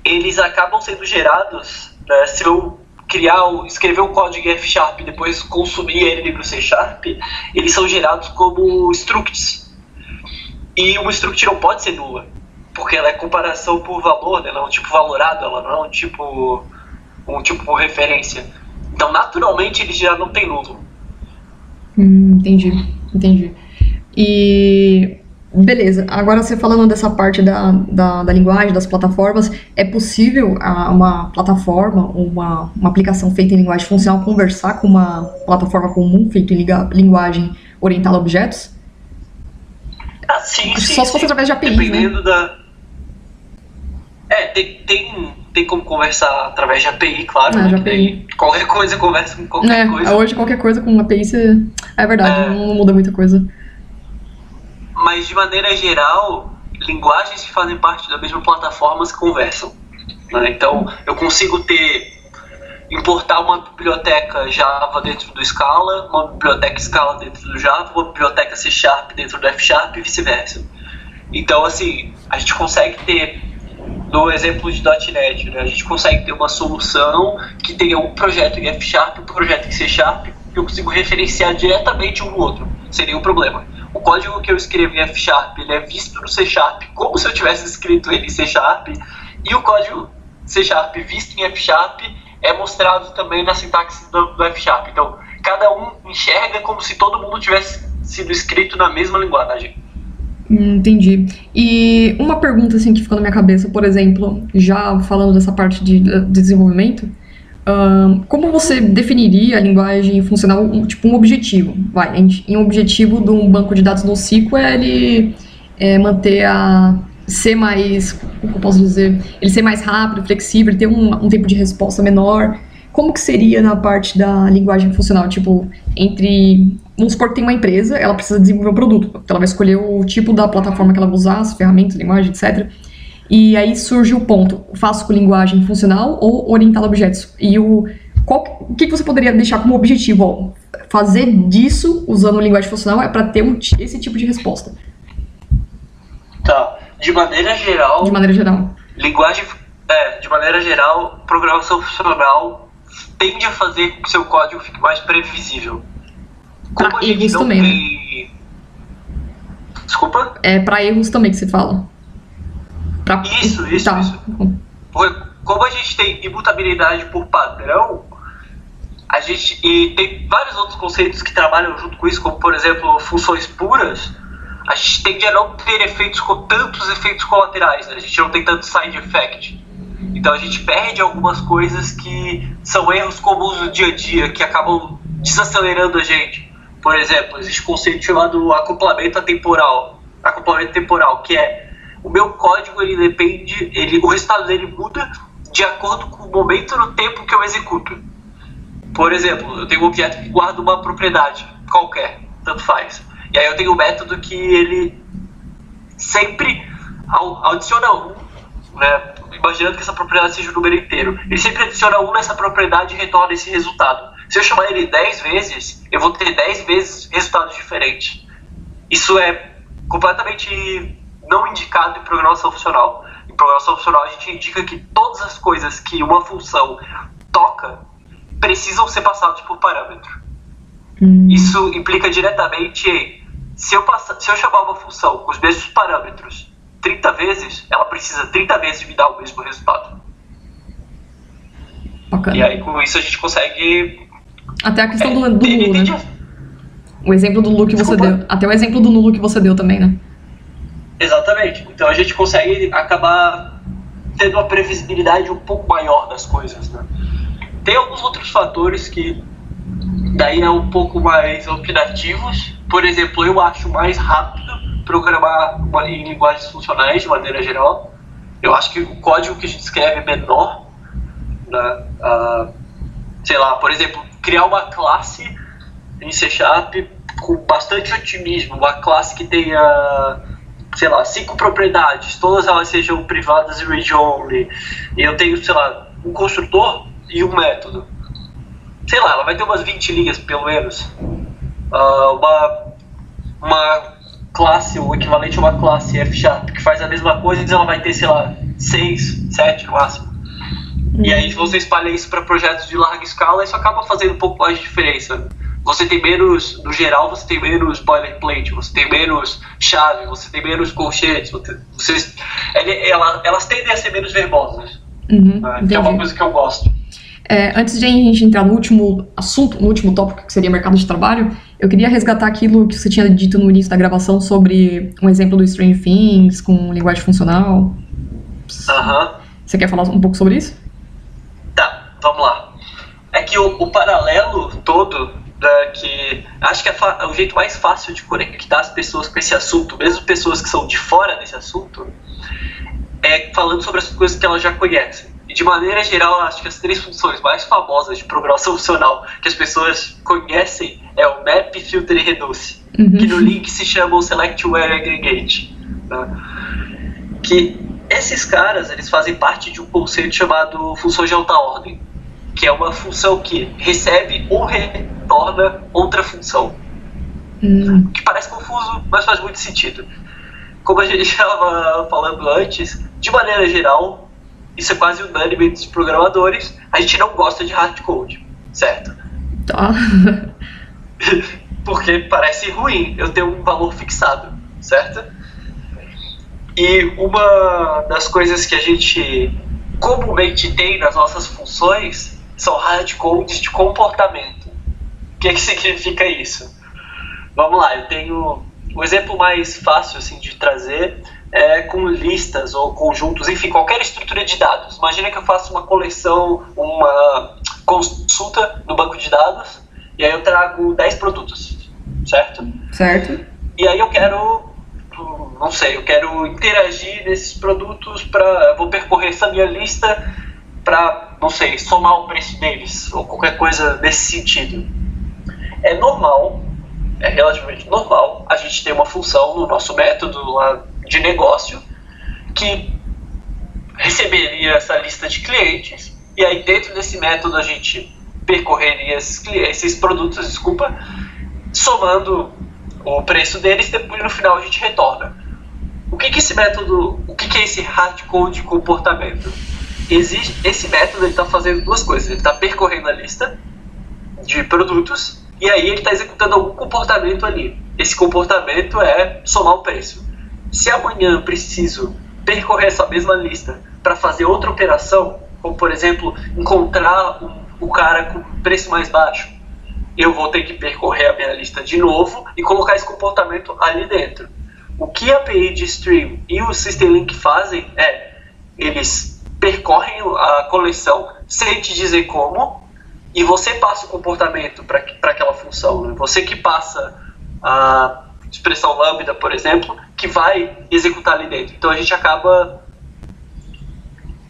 eles acabam sendo gerados, né, se eu criar, escrever um código em F Sharp e depois consumir ele no C Sharp, eles são gerados como structs. E uma struct não pode ser nula, porque ela é comparação por valor, né, ela é um tipo valorado, ela não é um tipo, um tipo por referência. Então, naturalmente, ele já não tem nulo. Hum, entendi, entendi. E beleza, agora você falando dessa parte da, da, da linguagem, das plataformas, é possível ah, uma plataforma, uma, uma aplicação feita em linguagem funcional conversar com uma plataforma comum feita em liga- linguagem orientada a objetos? Ah, sim, que sim, só se fosse sim. através de APIs, né? Dependendo da. É, tem, tem, tem como conversar através de API, claro. Ah, né, de daí Qualquer coisa conversa com qualquer É, coisa. hoje qualquer coisa com API você... É verdade, É. não muda muita coisa. Mas de maneira geral, linguagens que fazem parte da mesma plataforma se conversam. né? Então, eu consigo ter importar uma biblioteca Java dentro do Scala, uma biblioteca Scala dentro do Java, uma biblioteca C Sharp dentro do F Sharp e vice-versa. Então, assim, a gente consegue ter, no exemplo de .NET, né, a gente consegue ter uma solução que tenha um projeto em F Sharp um projeto em C Sharp que eu consigo referenciar diretamente um no outro, sem nenhum problema. O código que eu escrevo em F Sharp, ele é visto no C Sharp como se eu tivesse escrito ele em C Sharp, e o código C Sharp visto em F Sharp é mostrado também na sintaxe do, do F Sharp. Então, cada um enxerga como se todo mundo tivesse sido escrito na mesma linguagem. Hum, Entendi. E uma pergunta assim que ficou na minha cabeça, por exemplo, já falando dessa parte de, de desenvolvimento, como você definiria a linguagem funcional, um- tipo um objetivo? Vai, em, um objetivo de um banco de dados no SQL, ele é manter a ser mais, como eu posso dizer, ele ser mais rápido, flexível, ter um, um tempo de resposta menor. Como que seria na parte da linguagem funcional? Tipo, entre. Vamos supor que tem uma empresa, ela precisa desenvolver um produto. Então ela vai escolher o tipo da plataforma que ela vai usar, as ferramentas, linguagem, etc. E aí surge o ponto: faço com linguagem funcional ou orientada a objetos? E o. Qual, o que você poderia deixar como objetivo? Ó, fazer disso usando linguagem funcional é para ter um esse tipo de resposta, Tá. De maneira geral, de maneira geral. linguagem. É, de maneira geral, programação funcional tende a fazer com que seu código fique mais previsível. Pra a gente erros também, né? tem- Desculpa? É para erros também que você fala. Pra... Isso, isso, tá. isso. Porque como a gente tem imutabilidade por padrão, a gente e tem vários outros conceitos que trabalham junto com isso, como por exemplo funções puras. a gente tende a não ter efeitos tantos efeitos colaterais, né? a gente não tem tanto side effect. Então a gente perde algumas coisas que são erros comuns no dia a dia, que acabam desacelerando a gente. Por exemplo, existe um conceito chamado acoplamento temporal. Acoplamento temporal, que é o meu código ele depende, ele, o resultado dele muda de acordo com o momento no tempo que eu executo. Por exemplo, eu tenho um objeto que guarda uma propriedade qualquer, tanto faz. E aí eu tenho um método que ele sempre adiciona um, né, imaginando que essa propriedade seja o número inteiro. Ele sempre adiciona um nessa propriedade e retorna esse resultado. Se eu chamar ele 10 vezes, eu vou ter 10 vezes resultados diferentes. Isso é completamente não indicado em programação funcional. Em programação funcional, a gente indica que todas as coisas que uma função toca precisam ser passadas por parâmetro. Hum. Isso implica diretamente em se eu, passar, se eu chamar uma função com os mesmos parâmetros 30 vezes, ela precisa 30 vezes me dar o mesmo resultado. Bacana. E aí com isso a gente consegue. Até a questão é, do, do nulo, né? O exemplo do nulo que Desculpa. você deu. Até o exemplo do nulo que você deu também, né? Exatamente. Então a gente consegue acabar tendo uma previsibilidade um pouco maior das coisas, né? Tem alguns outros fatores que daí é um pouco mais opinativos. Por exemplo, eu acho mais rápido programar em linguagens funcionais de maneira geral. Eu acho que o código que a gente escreve é menor. Né? Uh, sei lá, por exemplo, criar uma classe em C Sharp com bastante otimismo, uma classe que tenha, sei lá, cinco propriedades, todas elas sejam privadas e read-only, e eu tenho, sei lá, um construtor e um método. Sei lá, ela vai ter umas 20 linhas pelo menos. Uh, uma, uma classe, o equivalente a uma classe F Sharp que faz a mesma coisa, ela vai ter, sei lá, 6, 7 no máximo. Hum. E aí, se você espalha isso para projetos de larga escala, isso acaba fazendo um pouco mais de diferença. Você tem menos, no geral, você tem menos boilerplate, você tem menos chave, você tem menos colchetes, você, ela, elas tendem a ser menos verbosas. Uhum, né? Que é uma coisa que eu gosto. É, antes de a gente entrar no último assunto, no último tópico, que seria mercado de trabalho, eu queria resgatar aquilo que você tinha dito no início da gravação sobre um exemplo do Strange Things com linguagem funcional. Você quer falar um pouco sobre isso? Vamos lá. É que o, o paralelo todo da que acho que é, é, o jeito mais fácil de conectar as pessoas com esse assunto, mesmo pessoas que são de fora desse assunto, é falando sobre as coisas que elas já conhecem. E de maneira geral, acho que as três funções mais famosas de programação funcional que as pessoas conhecem é o map, filter e reduce, uhum. que no link se chamam select, where, aggregate. Né? Que esses caras, eles fazem parte de um conceito chamado função de alta ordem, que é uma função que recebe ou retorna outra função. Uhum. Que parece confuso, mas faz muito sentido. Como a gente estava falando antes, de maneira geral, isso é quase unânime entre os programadores, a gente não gosta de hardcode, certo? Tá. Porque parece ruim eu ter um valor fixado, certo? E uma das coisas que a gente comumente tem nas nossas funções são hardcodes de comportamento. O que, que significa isso? Vamos lá, eu tenho um exemplo mais fácil assim de trazer é, com listas ou conjuntos, enfim, qualquer estrutura de dados. Imagina que eu faço uma coleção, uma consulta no banco de dados, e aí eu trago 10 produtos, certo? Certo. E aí eu quero, não sei, eu quero interagir nesses produtos para. Vou percorrer essa minha lista para, não sei, somar o preço deles, ou qualquer coisa nesse sentido. É normal, é relativamente normal, a gente ter uma função no nosso método lá de negócio que receberia essa lista de clientes e aí dentro desse método a gente percorreria esses, esses produtos, desculpa, somando o preço deles depois no final a gente retorna. O que, que esse método, o que, que é esse hardcode de comportamento? Existe, esse método está fazendo duas coisas. Ele está percorrendo a lista de produtos e aí ele está executando algum comportamento ali. Esse comportamento é somar o preço. Se amanhã preciso percorrer essa mesma lista para fazer outra operação, como por exemplo encontrar o cara com preço mais baixo, eu vou ter que percorrer a minha lista de novo e colocar esse comportamento ali dentro. o que a API de Stream e o System Link fazem é eles percorrem a coleção sem te dizer como e você passa o comportamento para aquela função. Né? Você que passa a expressão lambda, por exemplo, que vai executar ali dentro. Então a gente acaba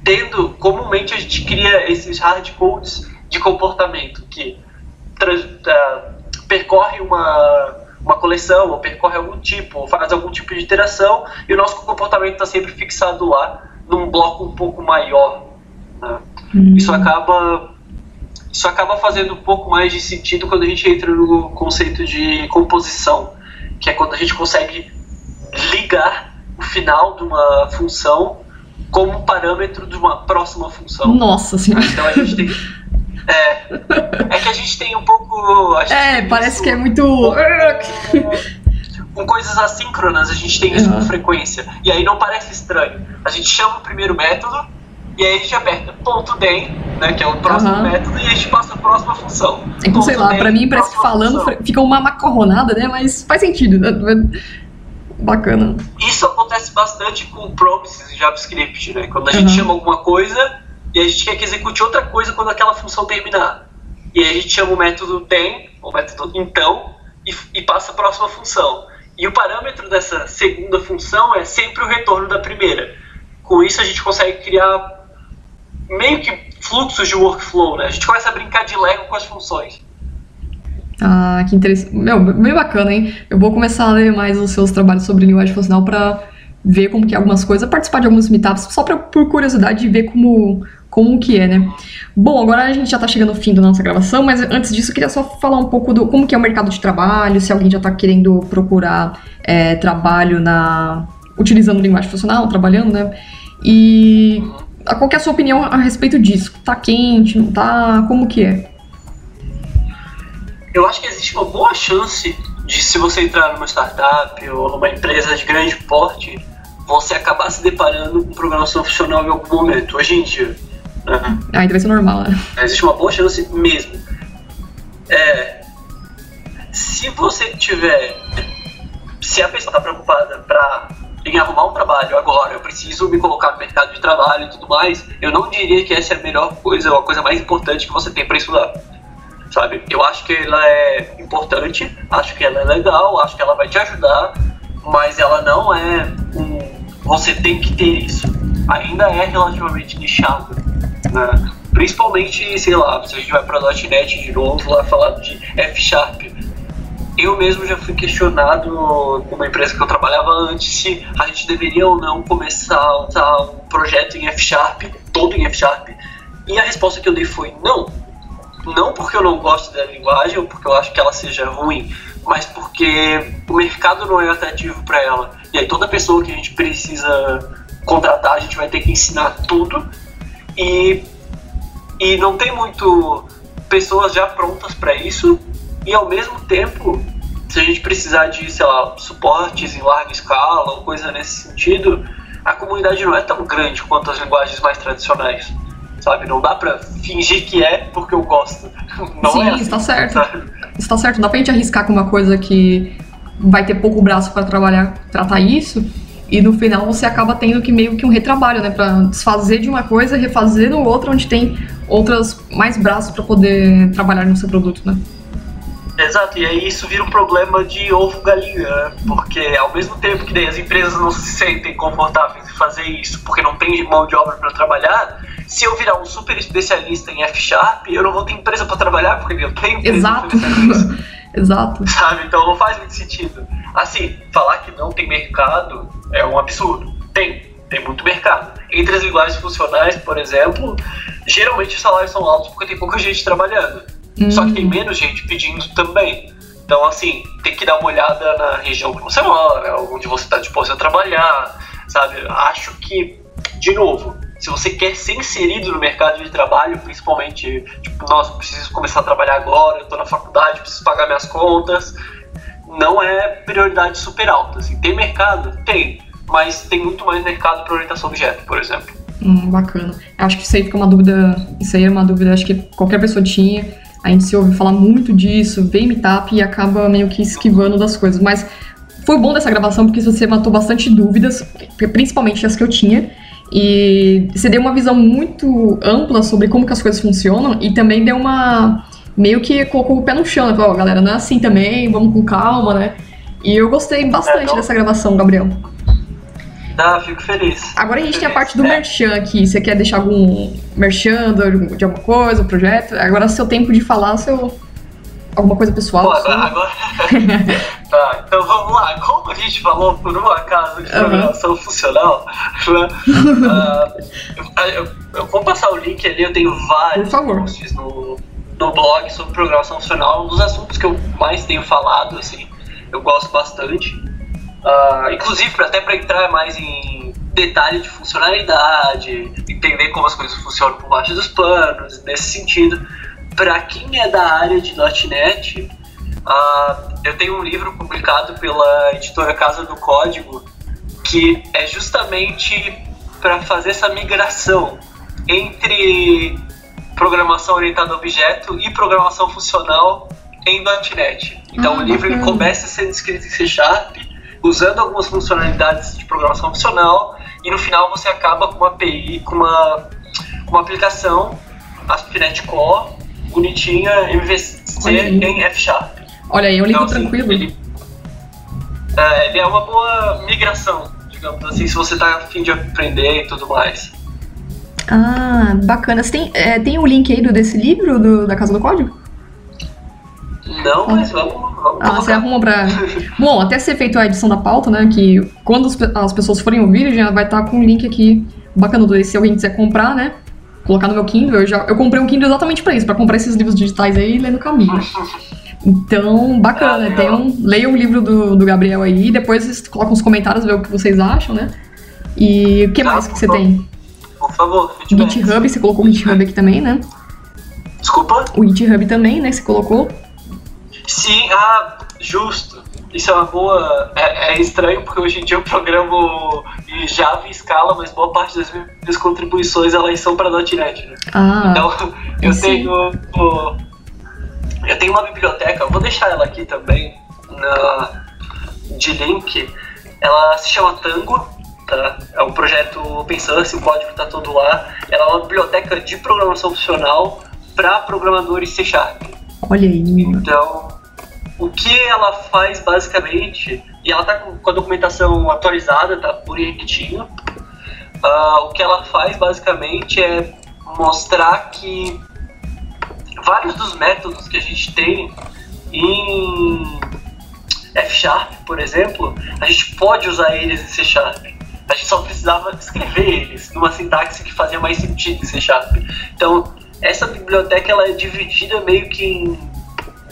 tendo, comumente a gente cria esses hard codes de comportamento que trans, uh, percorre uma, uma coleção, ou percorre algum tipo, ou faz algum tipo de interação, e o nosso comportamento está sempre fixado lá, num bloco um pouco maior. Né? Uhum. Isso acaba isso acaba fazendo um pouco mais de sentido quando a gente entra no conceito de composição, que é quando a gente consegue ligar o final de uma função como parâmetro de uma próxima função. Nossa senhora. Então a gente tem. É, é que a gente tem um pouco. é, parece isso, que é muito. Com coisas assíncronas, a gente tem isso uhum. com frequência. E aí não parece estranho. A gente chama o primeiro método, e aí a gente aperta ponto .dem, né, que é o próximo uhum. método, e a gente passa a próxima função. Então, sei lá, pra mim parece que falando função. fica uma macarronada, né, mas faz sentido. Né? Bacana. Isso acontece bastante com promises em JavaScript, né? Quando a gente chama alguma coisa e a gente quer que execute outra coisa quando aquela função terminar. E aí a gente chama o método then, o método então, e, e passa a próxima função. E o parâmetro dessa segunda função é sempre o retorno da primeira. Com isso a gente consegue criar meio que fluxos de workflow, né? A gente começa a brincar de Lego com as funções. Ah, que interessante. Meu, bem bacana, hein? Eu vou começar a ler mais os seus trabalhos sobre linguagem funcional para ver como que é algumas coisas, participar de alguns meetups, só pra, por curiosidade de ver como, como que é, né? Bom, agora a gente já tá chegando ao fim da nossa gravação, mas antes disso eu queria só falar um pouco do como que é o mercado de trabalho, se alguém já tá querendo procurar é, trabalho na utilizando linguagem funcional, trabalhando, né? E qual é a sua opinião a respeito disso? Tá quente, não tá? Como que é? eu acho que existe uma boa chance de se você entrar numa startup ou numa empresa de grande porte, você acabar se deparando com programação funcional em algum momento, hoje em dia. Ah, então vai ser normal, né? Existe uma boa chance mesmo. É, se você tiver. Se a pessoa está preocupada pra, em arrumar um trabalho agora, eu preciso me colocar no mercado de trabalho e tudo mais, eu não diria que essa é a melhor coisa, ou a coisa mais importante que você tem para estudar sabe? Eu acho que ela é importante, acho que ela é legal, acho que ela vai te ajudar, mas ela não é um. Você tem que ter isso. Ainda é relativamente nichado, né? Principalmente, sei lá, se a gente vai para .NET de novo, lá falar de F Sharp. Eu mesmo já fui questionado numa empresa que eu trabalhava antes se a gente deveria ou não começar um projeto em F Sharp, todo em F Sharp. E a resposta que eu dei foi não, não porque eu não gosto da linguagem ou porque eu acho que ela seja ruim, mas porque o mercado não é atrativo para ela. E aí toda pessoa que a gente precisa contratar, a gente vai ter que ensinar tudo. E, e não tem muito pessoas já prontas para isso. E ao mesmo tempo, se a gente precisar de, sei lá, suportes em larga escala ou coisa nesse sentido, a comunidade não é tão grande quanto as linguagens mais tradicionais sabe? Não dá pra fingir que é porque eu gosto. Não Sim, é assim, está certo. Sabe? Está certo. Dá pra gente arriscar com uma coisa que vai ter pouco braço para trabalhar, tratar isso, e no final você acaba tendo que meio que um retrabalho, né? Pra desfazer de uma coisa refazer no outro, onde tem outras mais braços para poder trabalhar no seu produto, né? Exato, e aí isso vira um problema de ovo galinha, né? porque ao mesmo tempo que as empresas não se sentem confortáveis em fazer isso, porque não tem mão de obra para trabalhar, se eu virar um super especialista em F Sharp, eu não vou ter empresa para trabalhar, porque eu tenho empresa Exato. Exato. Sabe? Então não faz muito sentido. Assim, falar que não tem mercado é um absurdo. Tem, tem muito mercado. Entre as linguagens funcionais, por exemplo, geralmente os salários são altos porque tem pouca gente trabalhando. Hum. Só que tem menos gente pedindo também. Então, assim, tem que dar uma olhada na região que você mora, onde você está disposto a trabalhar, sabe? Acho que, de novo, se você quer ser inserido no mercado de trabalho, principalmente, tipo, nossa, preciso começar a trabalhar agora, eu tô na faculdade, preciso pagar minhas contas, não é prioridade super alta. Assim. Tem mercado? Tem, mas tem muito mais mercado para orientação objeto, por exemplo. Hum, bacana. Acho que isso aí fica uma dúvida, isso aí é uma dúvida, acho que qualquer pessoa tinha. A gente se ouve falar muito disso, vem meetup e acaba meio que esquivando das coisas. Mas foi bom dessa gravação porque você matou bastante dúvidas, principalmente as que eu tinha. E você deu uma visão muito ampla sobre como que as coisas funcionam e também deu uma. Meio que colocou o pé no chão, né? Falou, ó, galera, não é assim também, vamos com calma, né? E eu gostei bastante É, dessa gravação, Gabriel. Ah, fico feliz. Agora a gente tem a Feliz. parte do É. merchan aqui. Você quer deixar algum merchan de alguma coisa, um projeto? Agora é seu tempo de falar seu. alguma coisa pessoal. Bom, sua. agora. agora- tá, então vamos lá. Como a gente falou por um acaso de programação funcional, né? ah, eu, eu- vou passar o link ali, eu tenho vários Por favor. posts no, no blog sobre programação funcional, um dos assuntos que eu mais tenho falado, assim, eu gosto bastante. Ah, inclusive, até para entrar mais em detalhe de funcionalidade, entender como as coisas funcionam por baixo dos panos, nesse sentido. Para quem é da área de .NET, ah, eu tenho um livro publicado pela editora Casa do Código que é justamente para fazer essa migração entre programação orientada a objeto e programação funcional em .NET. Então Ah, o livro ele começa sendo escrito em C Sharp, usando algumas funcionalidades de programação funcional, e no final você acaba com uma API, com uma, uma aplicação ASP.NET Core, bonitinha, MVC em F Sharp. Olha aí, é um livro Então, assim, tranquilo. Ele, é, ele é uma boa migração, digamos assim, se você tá afim de aprender e tudo mais. Ah, bacana. Você tem, é, tem o link aí do, desse livro do- da Casa do Código? Não, mas vamos, vamos Ah, você arruma pra. Bom, até ser feito a edição da pauta, né? Que quando as pe- as pessoas forem ouvir, já vai estar com um link aqui bacana do se alguém quiser comprar, né? Colocar no meu Kindle. Eu, já, eu comprei um Kindle exatamente pra isso, pra comprar esses livros digitais aí e ler no caminho. Então, bacana. Ah. Tem um, leiam o livro do, do Gabriel aí, depois vocês colocam nos comentários, ver o que vocês acham, né? E o que Tá, mais que você tem? Por favor, feedback. GitHub, você colocou o GitHub aqui também, né? Desculpa? O GitHub também, né? Você colocou. Sim, ah, justo. Isso é uma boa. É, é estranho porque hoje em dia eu programo em Java e Scala, mas boa parte das minhas contribuições elas são para .NET. Né? Ah, Então eu sim. tenho. o- Eu tenho uma biblioteca, vou deixar ela aqui também na, de link. Ela se chama Tango, tá? É um projeto open source, o código está todo lá. Ela é uma biblioteca de programação funcional para programadores C Sharp. olha aí. Então, o que ela faz basicamente, e ela tá com, a documentação atualizada, tá bonitinho. Ah, o que ela faz basicamente é mostrar que vários dos métodos que a gente tem em F Sharp, por exemplo, a gente pode usar eles em C Sharp. Só precisava escrever eles numa sintaxe que fazia mais sentido em C Sharp. Então, essa biblioteca ela é dividida meio que em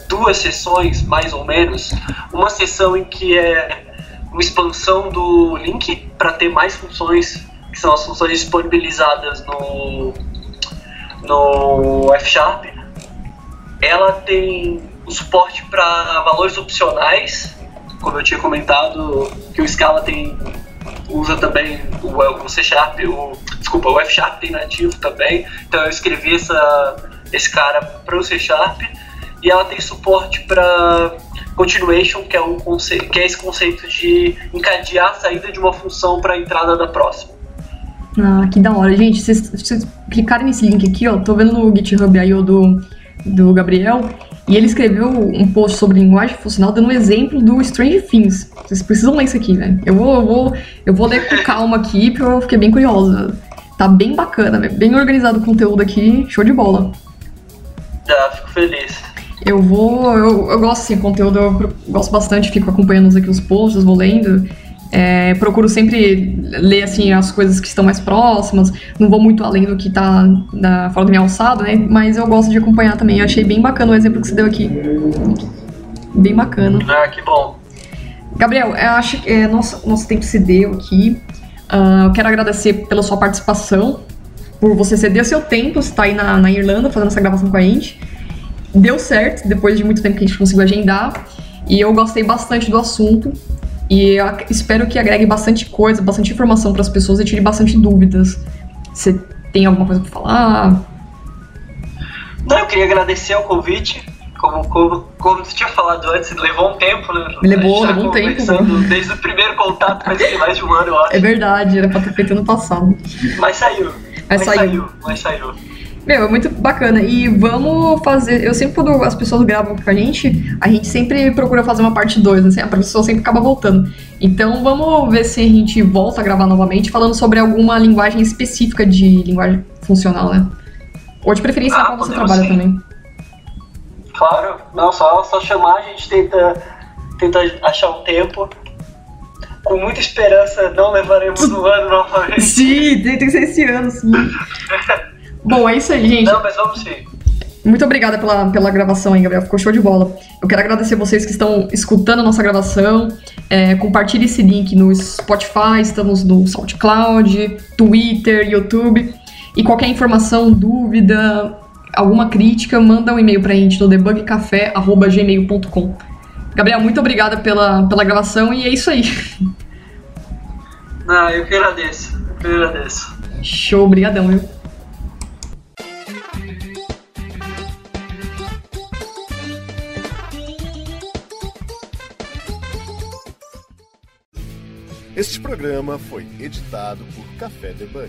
duas sessões, mais ou menos. Uma sessão em que é uma expansão do link para ter mais funções, que são as funções disponibilizadas no, no F Sharp. Ela tem o suporte para valores opcionais, como eu tinha comentado, que o Scala tem usa também o, o C Sharp, o, desculpa, o F Sharp tem nativo também. Então eu escrevi essa, esse cara para o C Sharp e ela tem suporte para continuation, que é, um conceito, que é esse conceito de encadear a saída de uma função para a entrada da próxima. Ah, que da hora. Gente, vocês- vocês clicarem nesse link aqui, ó, tô vendo no GitHub aí do, do Gabriel, e ele escreveu um post sobre linguagem funcional dando um exemplo do Strange Things. Vocês precisam ler isso aqui, velho. Eu vou, eu vou, eu vou ler com calma aqui, porque eu fiquei bem curiosa. Tá bem bacana. Bem organizado o conteúdo aqui, show de bola. Já fico feliz. Eu vou. Eu, eu gosto assim, conteúdo, eu gosto bastante, fico acompanhando aqui os posts, vou lendo. É, procuro sempre ler assim as coisas que estão mais próximas, não vou muito além do que tá na, fora da minha alçada, né? Mas eu gosto de acompanhar também. Eu achei bem bacana o exemplo que você deu aqui. Bem bacana. Ah, que bom. Gabriel, eu acho que é, nosso, nosso tempo se deu aqui. Ah, eu quero agradecer pela sua participação, por você ceder seu tempo, você tá aí na, na Irlanda fazendo essa gravação com a gente. Deu certo, depois de muito tempo que a gente conseguiu agendar. E eu gostei bastante do assunto. E eu espero que agregue bastante coisa, bastante informação para as pessoas e tire bastante dúvidas. Você tem alguma coisa para falar? Não, eu queria agradecer o convite. como, como, como você tinha falado antes, levou um tempo, né? Levou, tá levou um tempo. Desde o primeiro contato, mas tem mais de um ano, eu acho. É verdade, era pra ter feito ano passado. Mas saiu. Mas, mas saiu. saiu. Mas saiu. Meu, é muito bacana. E vamos fazer. Eu sempre, quando as pessoas gravam com a gente, a gente sempre procura fazer uma parte 2, assim, a pessoa sempre acaba voltando. Então vamos ver se a gente volta a gravar novamente falando sobre alguma linguagem específica de linguagem funcional, né? Ou de preferência ah, na qual você trabalha sim. também. Claro, não, só, só chamar, a gente tenta, tenta achar um tempo. Com muita esperança, não levaremos um ano novamente. Sim, tem que ser esse ano, sim. Bom, é isso aí, gente. Não, mas vamos sim. Muito obrigada pela, pela gravação aí, Gabriel. Ficou show de bola. Eu quero agradecer vocês que estão escutando a nossa gravação. É, compartilhe esse link no Spotify, estamos no SoundCloud, Twitter, YouTube. E qualquer informação, dúvida, alguma crítica, manda um e-mail pra gente no debugcafé.gmail.com. Gabriel, muito obrigada pela, pela gravação e é isso aí. Ah, eu que agradeço. Eu que agradeço. Show, obrigadão, viu? Este programa foi editado por Café Debug.